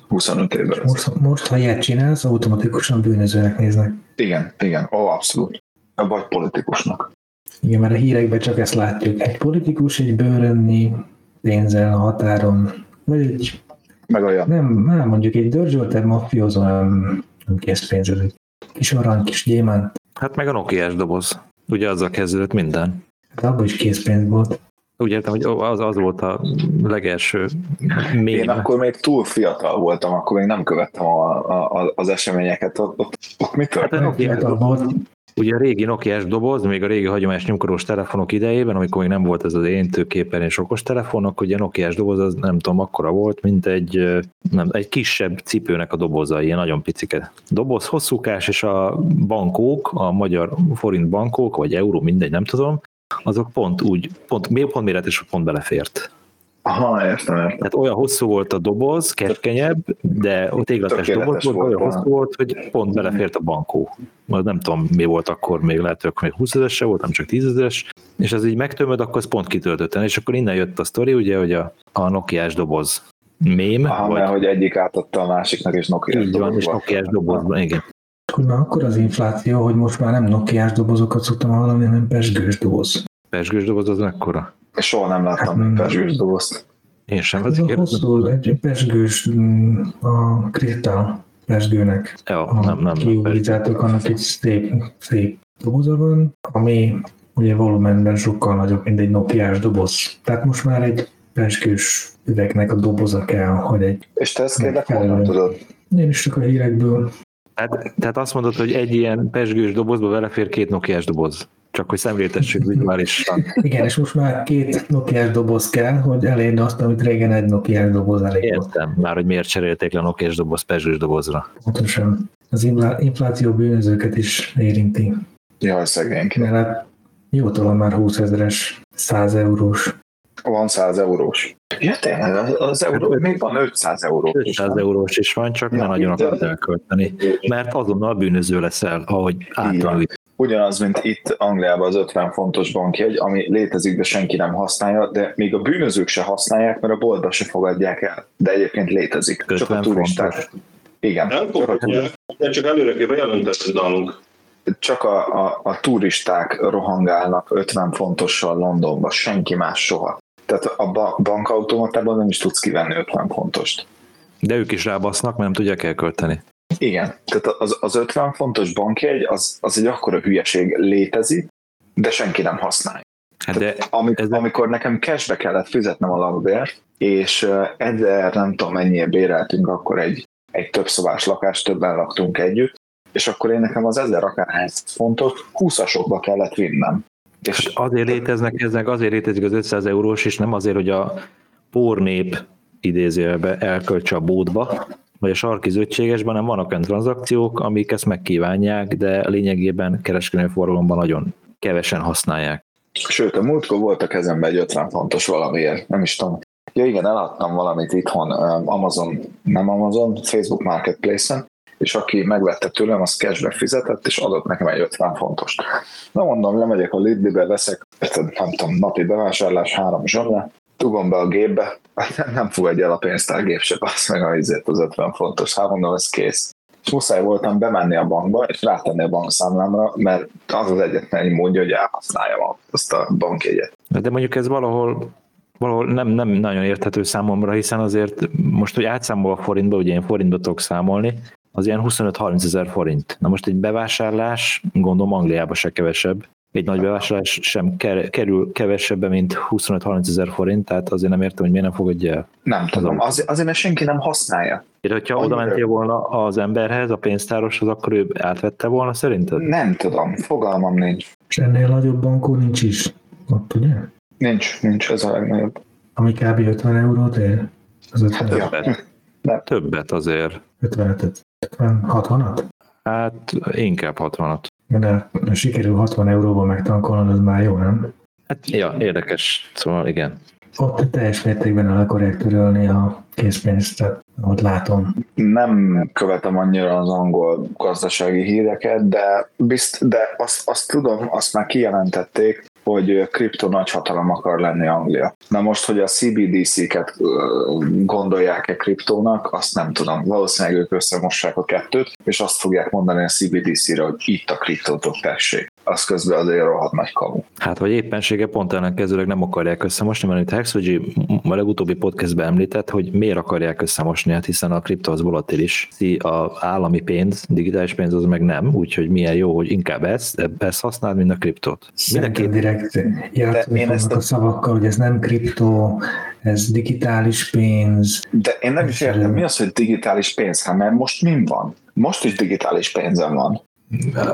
25 évvel. Most, most, ha ilyet csinálsz, automatikusan bűnözőnek néznek. Igen, igen, ó, abszolút vagy politikusnak. Igen, mert a hírekben csak ezt látjuk. Egy politikus egy bőrönni pénzzel a határon, vagy egy meg olyan. Nem, nem mondjuk egy dörzsöltebb mafiózó nem, nem kész pénzed. Kis arany, kis gyémánt. Hát meg a nokia doboz. Ugye azzal kezdődött minden. Hát abban is készpénz volt. Úgy értem, hogy az, az volt a legelső mém. Én akkor még túl fiatal voltam, akkor még nem követtem a, a, az eseményeket. Ott, ott, ott mi történt? Hát, fiatal volt. Ugye a régi nokia doboz, még a régi hagyományos nyomkoros telefonok idejében, amikor még nem volt ez az és okos telefonok, ugye a nokia doboz az nem tudom, akkora volt, mint egy, nem, egy kisebb cipőnek a doboza, ilyen nagyon picike doboz, hosszúkás, és a bankók, a magyar forint bankók, vagy euró, mindegy, nem tudom, azok pont úgy, pont, pont méretes, pont belefért. Aha, értem, értem. Tehát olyan hosszú volt a doboz, keskenyebb, de téglates Tökéletes doboz volt, olyan hosszú volt, hogy pont belefért a bankó. Majd nem tudom, mi volt akkor még, lehet, hogy még 20 ezeres se volt, nem csak 10 ezeres, és az így megtömöd, akkor az pont kitöltötten, és akkor innen jött a sztori, ugye, hogy a, a Nokiás doboz mém, Aha, vagy mert hogy egyik átadta a másiknak, és Nokia így van, és Nokiás dobozban, igen. Már akkor az infláció, hogy most már nem nokiás dobozokat szoktam hallani, hanem pesgős doboz. Pesgős doboz az mekkora? Soha nem Hát, láttam mm. pesgős dobozt. Én sem Ez a hosszú, egy pesgős, mm, a kristál pesgőnek Ja, nem, nem, nem. kiújítátok, annak egy szép, szép doboza van, ami ugye volumenben sokkal nagyobb, mint egy nokiás doboz. Tehát most már egy pesgős üvegnek a doboza kell, hogy egy És te ezt kérlek, honnan tudod? én is csak a hírekből Tehát, tehát azt mondod, hogy egy ilyen pesgős dobozba belefér két Nokiás doboz. Csak hogy szemléltessük vizuálisan. Igen, és most már két nokiás doboz kell, hogy elérni azt, amit régen egy nokiás doboz elég volt. Értem már, hogy miért cserélték le a Nokiás doboz pesgős dobozra. Pontosan. Az inflá- infláció bűnözőket is érinti. Jaj, szegényk. Mert hát jótól már 20 ezeres, 100 eurós. Van 100 eurós. Ja, tényleg, az, az euró, még van 500 euró. 500 eurós is van, csak Ja, ne nagyon akart elkölteni. Mert azonnal bűnöző leszel, ahogy általában. Ugyanaz, mint itt Angliában az 50 fontos bankjegy, ami létezik, de senki nem használja, de még a bűnözők se használják, mert a boltba se fogadják el. De egyébként létezik. Csak a 50 turisták. fontos. Igen, Nem csak a, fogadják, de csak előre kell bejelenteni nálunk. csak a, a, a turisták rohangálnak 50 fontossal Londonba, senki más soha. Tehát a ba- bankautomatában nem is tudsz kivenni 50 fontost. De ők is rábasznak, mert nem tudják elkölteni. Igen, tehát az, az 50 fontos bankjegy, az, az egy akkora hülyeség létezik, de senki nem használja. Hát de Amik, ez- amikor nekem cashbe kellett fizetnem a lakbért, és ezer nem tudom mennyire béreltünk akkor egy, egy több szobás lakást, többen laktunk együtt, és akkor én nekem az ezer akárhány fontos 20-asokba kellett vinnem. És azért léteznek ezek, azért létezik az 500 eurós, és nem azért, hogy a pornép idézőjelbe elköltse a bódba, vagy a sarki zöldségesben, nem vannak olyan tranzakciók, amik ezt megkívánják, de lényegében kereskedelmi forgalomban nagyon kevesen használják. Sőt, a múltkor volt a kezemben egy 50 fontos valamiért, nem is tudom. Ja igen, eladtam valamit itthon, Amazon, nem Amazon, Facebook Marketplace-en, és aki megvette tőlem, az cashbe fizetett, és adott nekem egy 50 fontost. Na mondom, lemegyek a Lidl-be, veszek, nem tudom, napi bevásárlás, három zsomle, dugom be a gépbe, hát nem, fogadja el a pénztárgép se, azt meg a izét az 50 fontos, hát mondom, ez kész. És muszáj voltam bemenni a bankba, és rátenni a bankszámlámra, mert az az egyetlen egy módja, hogy elhasználjam azt a bankjegyet. De mondjuk ez valahol valahol nem, nem nagyon érthető számomra, hiszen azért most, hogy átszámol a forintba, ugye én forintba tudok számolni, az ilyen 25-30 ezer forint. Na most egy bevásárlás, gondolom Angliában se kevesebb, egy nagy bevásárlás sem ker- kerül kevesebbe, mint 25-30 ezer forint, tehát azért nem értem, hogy miért nem fogadja el. Nem tudom, az, azért, mert senki nem használja. De hogyha oda mentél volna az emberhez, a pénztároshoz, akkor ő átvette volna szerinted? Nem tudom, fogalmam nincs. És ennél nagyobb bankó nincs is. Ott ugye? Nincs, nincs, ez a legnagyobb. Ami kb. 50 eurót ér. Az 50 Ja. Többet. Többet azért. 55 50 60-at? Hát inkább 60-at. De sikerül 60 euróba megtankolnod, az már jó, nem? Hát, ja, érdekes. Szóval igen. Ott teljes mértékben el akarják törölni a készpénzt, ott látom. Nem követem annyira az angol gazdasági híreket, de, bizt, de azt, azt tudom, azt már kijelentették, hogy kripto nagyhatalom akar lenni Anglia. Na most, hogy a CBDC-ket gondolják-e kriptónak, azt nem tudom. Valószínűleg ők összemossák a kettőt, és azt fogják mondani a CBDC-re, hogy itt a kriptótok tessék. Az közben azért rohadt nagy kamu. Hát, vagy éppensége pont ellenkezőleg nem akarják összemosni, mert itt Hexogy a legutóbbi podcastben említett, hogy miért akarják összemosni, hát hiszen a kripto az volatilis, a állami pénz, digitális pénz az meg nem, úgyhogy milyen jó, hogy inkább ezt, ezt használd, mint a kriptót. Mindenki, direkt én ezt a- a szavakkal, hogy ez nem kriptó, ez digitális pénz. De én nem is értem, mi az, hogy digitális pénz? Hát mert most min van? Most is digitális pénzem van.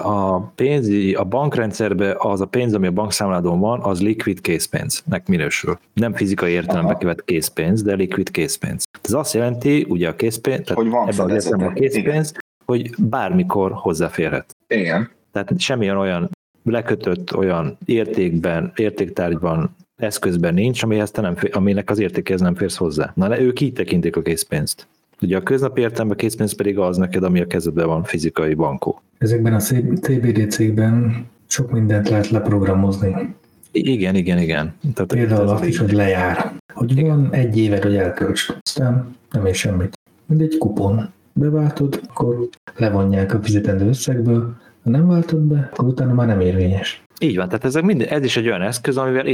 A pénz, a bankrendszerben az a pénz, ami a bankszámládon van, az liquid készpénznek minősül. Nem fizikai értelemben Aha. kivett készpénz, de liquid készpénz. Ez azt jelenti, ugye a készpénz, tehát Hogy van ebben az értelemben a készpénz, hogy bármikor hozzáférhet. Igen. Tehát semmilyen olyan lekötött olyan értékben, értéktárgyban eszközben nincs, amihez te nem, fér, aminek az értékéhez nem férsz hozzá. Na, de ők így tekintik a készpénzt. Ugye a köznapi értelemben készpénz pedig az neked, ami a kezedben van, fizikai bankó. Ezekben a TBD cégben sok mindent lehet leprogramozni. Igen, igen, igen. Tehát Például azt is, hogy lejár. Hogy van egy éved, hogy elkölts. Aztán nem ér semmit. Mint egy kupon. Beváltod, akkor levonják a fizetendő összegből, ha nem váltod be, akkor utána már nem érvényes. Így van, tehát ezek mind, ez is egy olyan eszköz, amivel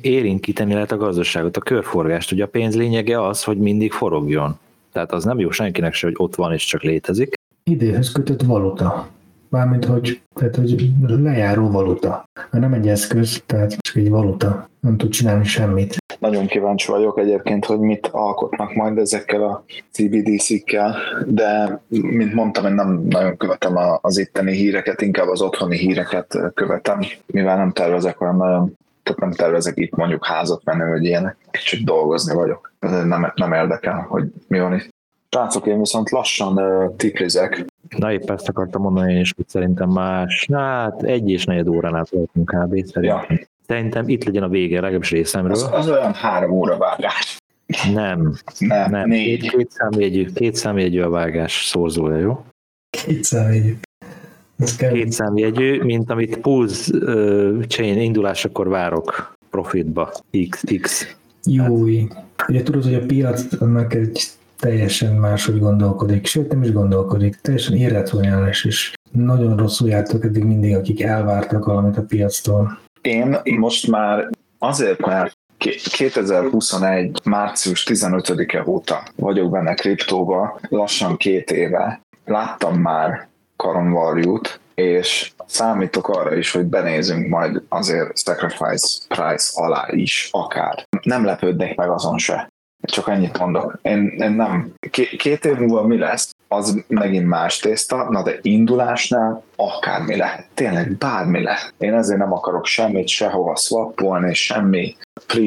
érinkíteni lehet a gazdaságot, a körforgást. Ugye a pénz lényege az, hogy mindig forogjon. Tehát az nem jó senkinek se, hogy ott van és csak létezik. Időhöz kötött valuta. Mármint, hogy, tehát, hogy lejáró valuta. Mert nem egy eszköz, tehát csak egy valuta. Nem tud csinálni semmit. Nagyon kíváncsi vagyok egyébként, hogy mit alkotnak majd ezekkel a CBDC-kkel, de mint mondtam, én nem nagyon követem az itteni híreket, inkább az otthoni híreket követem, mivel nem tervezek olyan nagyon tehát nem tervezek itt mondjuk házat menni, vagy ilyenek, kicsit dolgozni vagyok. Nem, nem érdekel, hogy mi van itt. Srácok, én viszont lassan uh, tiplizek. Na épp ezt akartam mondani én is, hogy szerintem más, hát egy és negyed órán át voltunk kb. Szerintem. Ja. szerintem itt legyen a vége, legalábbis részemről. Az, az olyan három óra vágás. Nem, nem, nem. Négy. Két, két, számjegyű, két számjegyű a vágás szorzója, jó? Két számjegyű. Két számjegyű, mint amit Pulse uh, chain indulásakor várok profitba, X. X. Jó, ugye tudod, hogy a piac annak egy teljesen máshogy gondolkodik, sőt nem is gondolkodik, teljesen irracionális, és nagyon rosszul jártak eddig mindig, akik elvártak valamit a piactól. Én most már azért, mert 2021. március 15-e óta vagyok benne kriptóba, lassan két éve. Láttam már Caron Value-t, és számítok arra is, hogy benézünk majd azért Sacrifice Price alá is, akár. Nem lepődnék meg azon se. Csak ennyit mondok. Én, én nem. Két év múlva mi lesz, az megint más tészta, na de indulásnál akármi lehet. Tényleg bármi lehet. Én ezért nem akarok semmit sehova swappolni, semmi pre,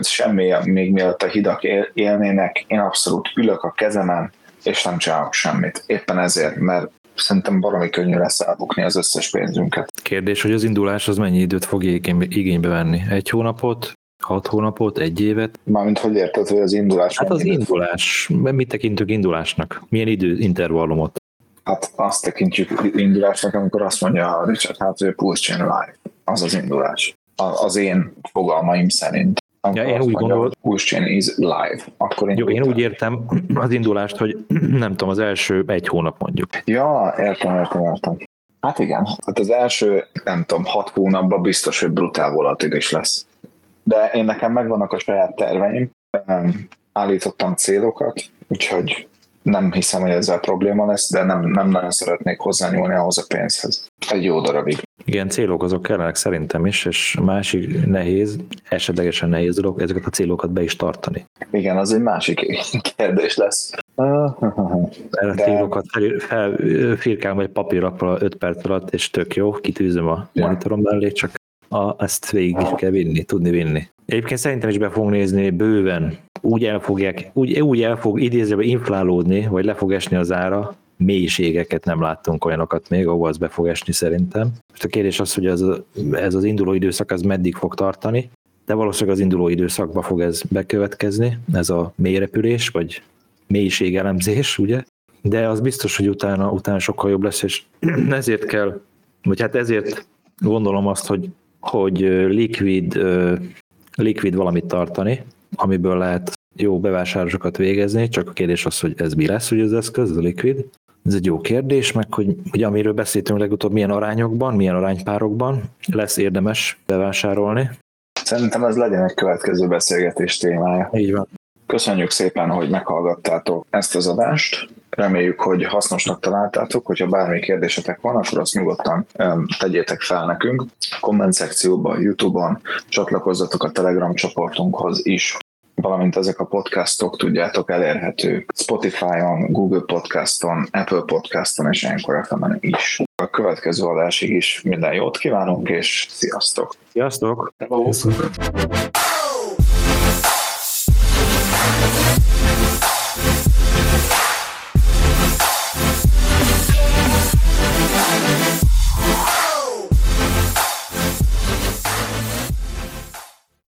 semmi még mielőtt a hidak élnének. Én abszolút ülök a kezemen, és nem csinálok semmit. Éppen ezért, mert szerintem valami könnyű lesz elbukni az összes pénzünket. Kérdés, hogy az indulás az mennyi időt fog igénybe venni? Egy hónapot? Hat hónapot, egy évet? Mármint hogy érted, hogy az indulás? Hát az indulás, mit tekintünk indulásnak? Milyen időintervallumot? Hát azt tekintjük indulásnak, amikor azt mondja a Richard hát, hogy Pulse Live. Az az indulás. Az én fogalmaim szerint. Ja, én úgy gondolom, Pulse is live. Akkor én, Jó, én úgy értem az indulást, hogy nem tudom, az első egy hónap mondjuk. Ja, értem, értem, értem. Hát igen, hát az első, nem tudom, hat hónapban biztos, hogy brutál volatilis lesz de én nekem megvannak a saját terveim, állítottam célokat, úgyhogy nem hiszem, hogy ezzel probléma lesz, de nem, nem nagyon szeretnék hozzányúlni ahhoz a pénzhez. Egy jó darabig. Igen, célok azok kellenek szerintem is, és másik nehéz, esetlegesen nehéz dolog, ezeket a célokat be is tartani. Igen, az egy másik kérdés lesz. Erre de... célokat fel, fel, egy papírlappal 5 perc alatt, és tök jó, kitűzöm a ja. monitorom mellé, csak a, ezt végig is kell vinni, tudni vinni. Egyébként szerintem is be fogunk nézni bőven, úgy el fogják, úgy, úgy el fog idézőben inflálódni, vagy le fog esni az ára, mélységeket nem láttunk olyanokat még, ahol az be fog esni szerintem. Most a kérdés az, hogy ez, ez az induló időszak az meddig fog tartani, de valószínűleg az induló időszakban fog ez bekövetkezni, ez a mélyrepülés, vagy mélységelemzés, ugye? De az biztos, hogy utána, utána sokkal jobb lesz, és ezért kell, vagy hát ezért gondolom azt, hogy hogy likvid, likvid valamit tartani, amiből lehet jó bevásárlásokat végezni, csak a kérdés az, hogy ez mi lesz, hogy az eszköz, ez a likvid. Ez egy jó kérdés, meg hogy ugye amiről beszéltünk legutóbb, milyen arányokban, milyen aránypárokban lesz érdemes bevásárolni. Szerintem ez legyen egy következő beszélgetés témája. Így van. Köszönjük szépen, hogy meghallgattátok ezt az adást. Reméljük, hogy hasznosnak találtátok. Hogyha bármi kérdésetek van, akkor azt nyugodtan tegyétek fel nekünk. A komment szekcióban, YouTube-on csatlakozzatok a Telegram csoportunkhoz is valamint ezek a podcastok tudjátok elérhető Spotify-on, Google Podcaston, Apple Podcaston és Anchor fm is. A következő adásig is minden jót kívánunk, és sziasztok! Sziasztok! Sziasztok.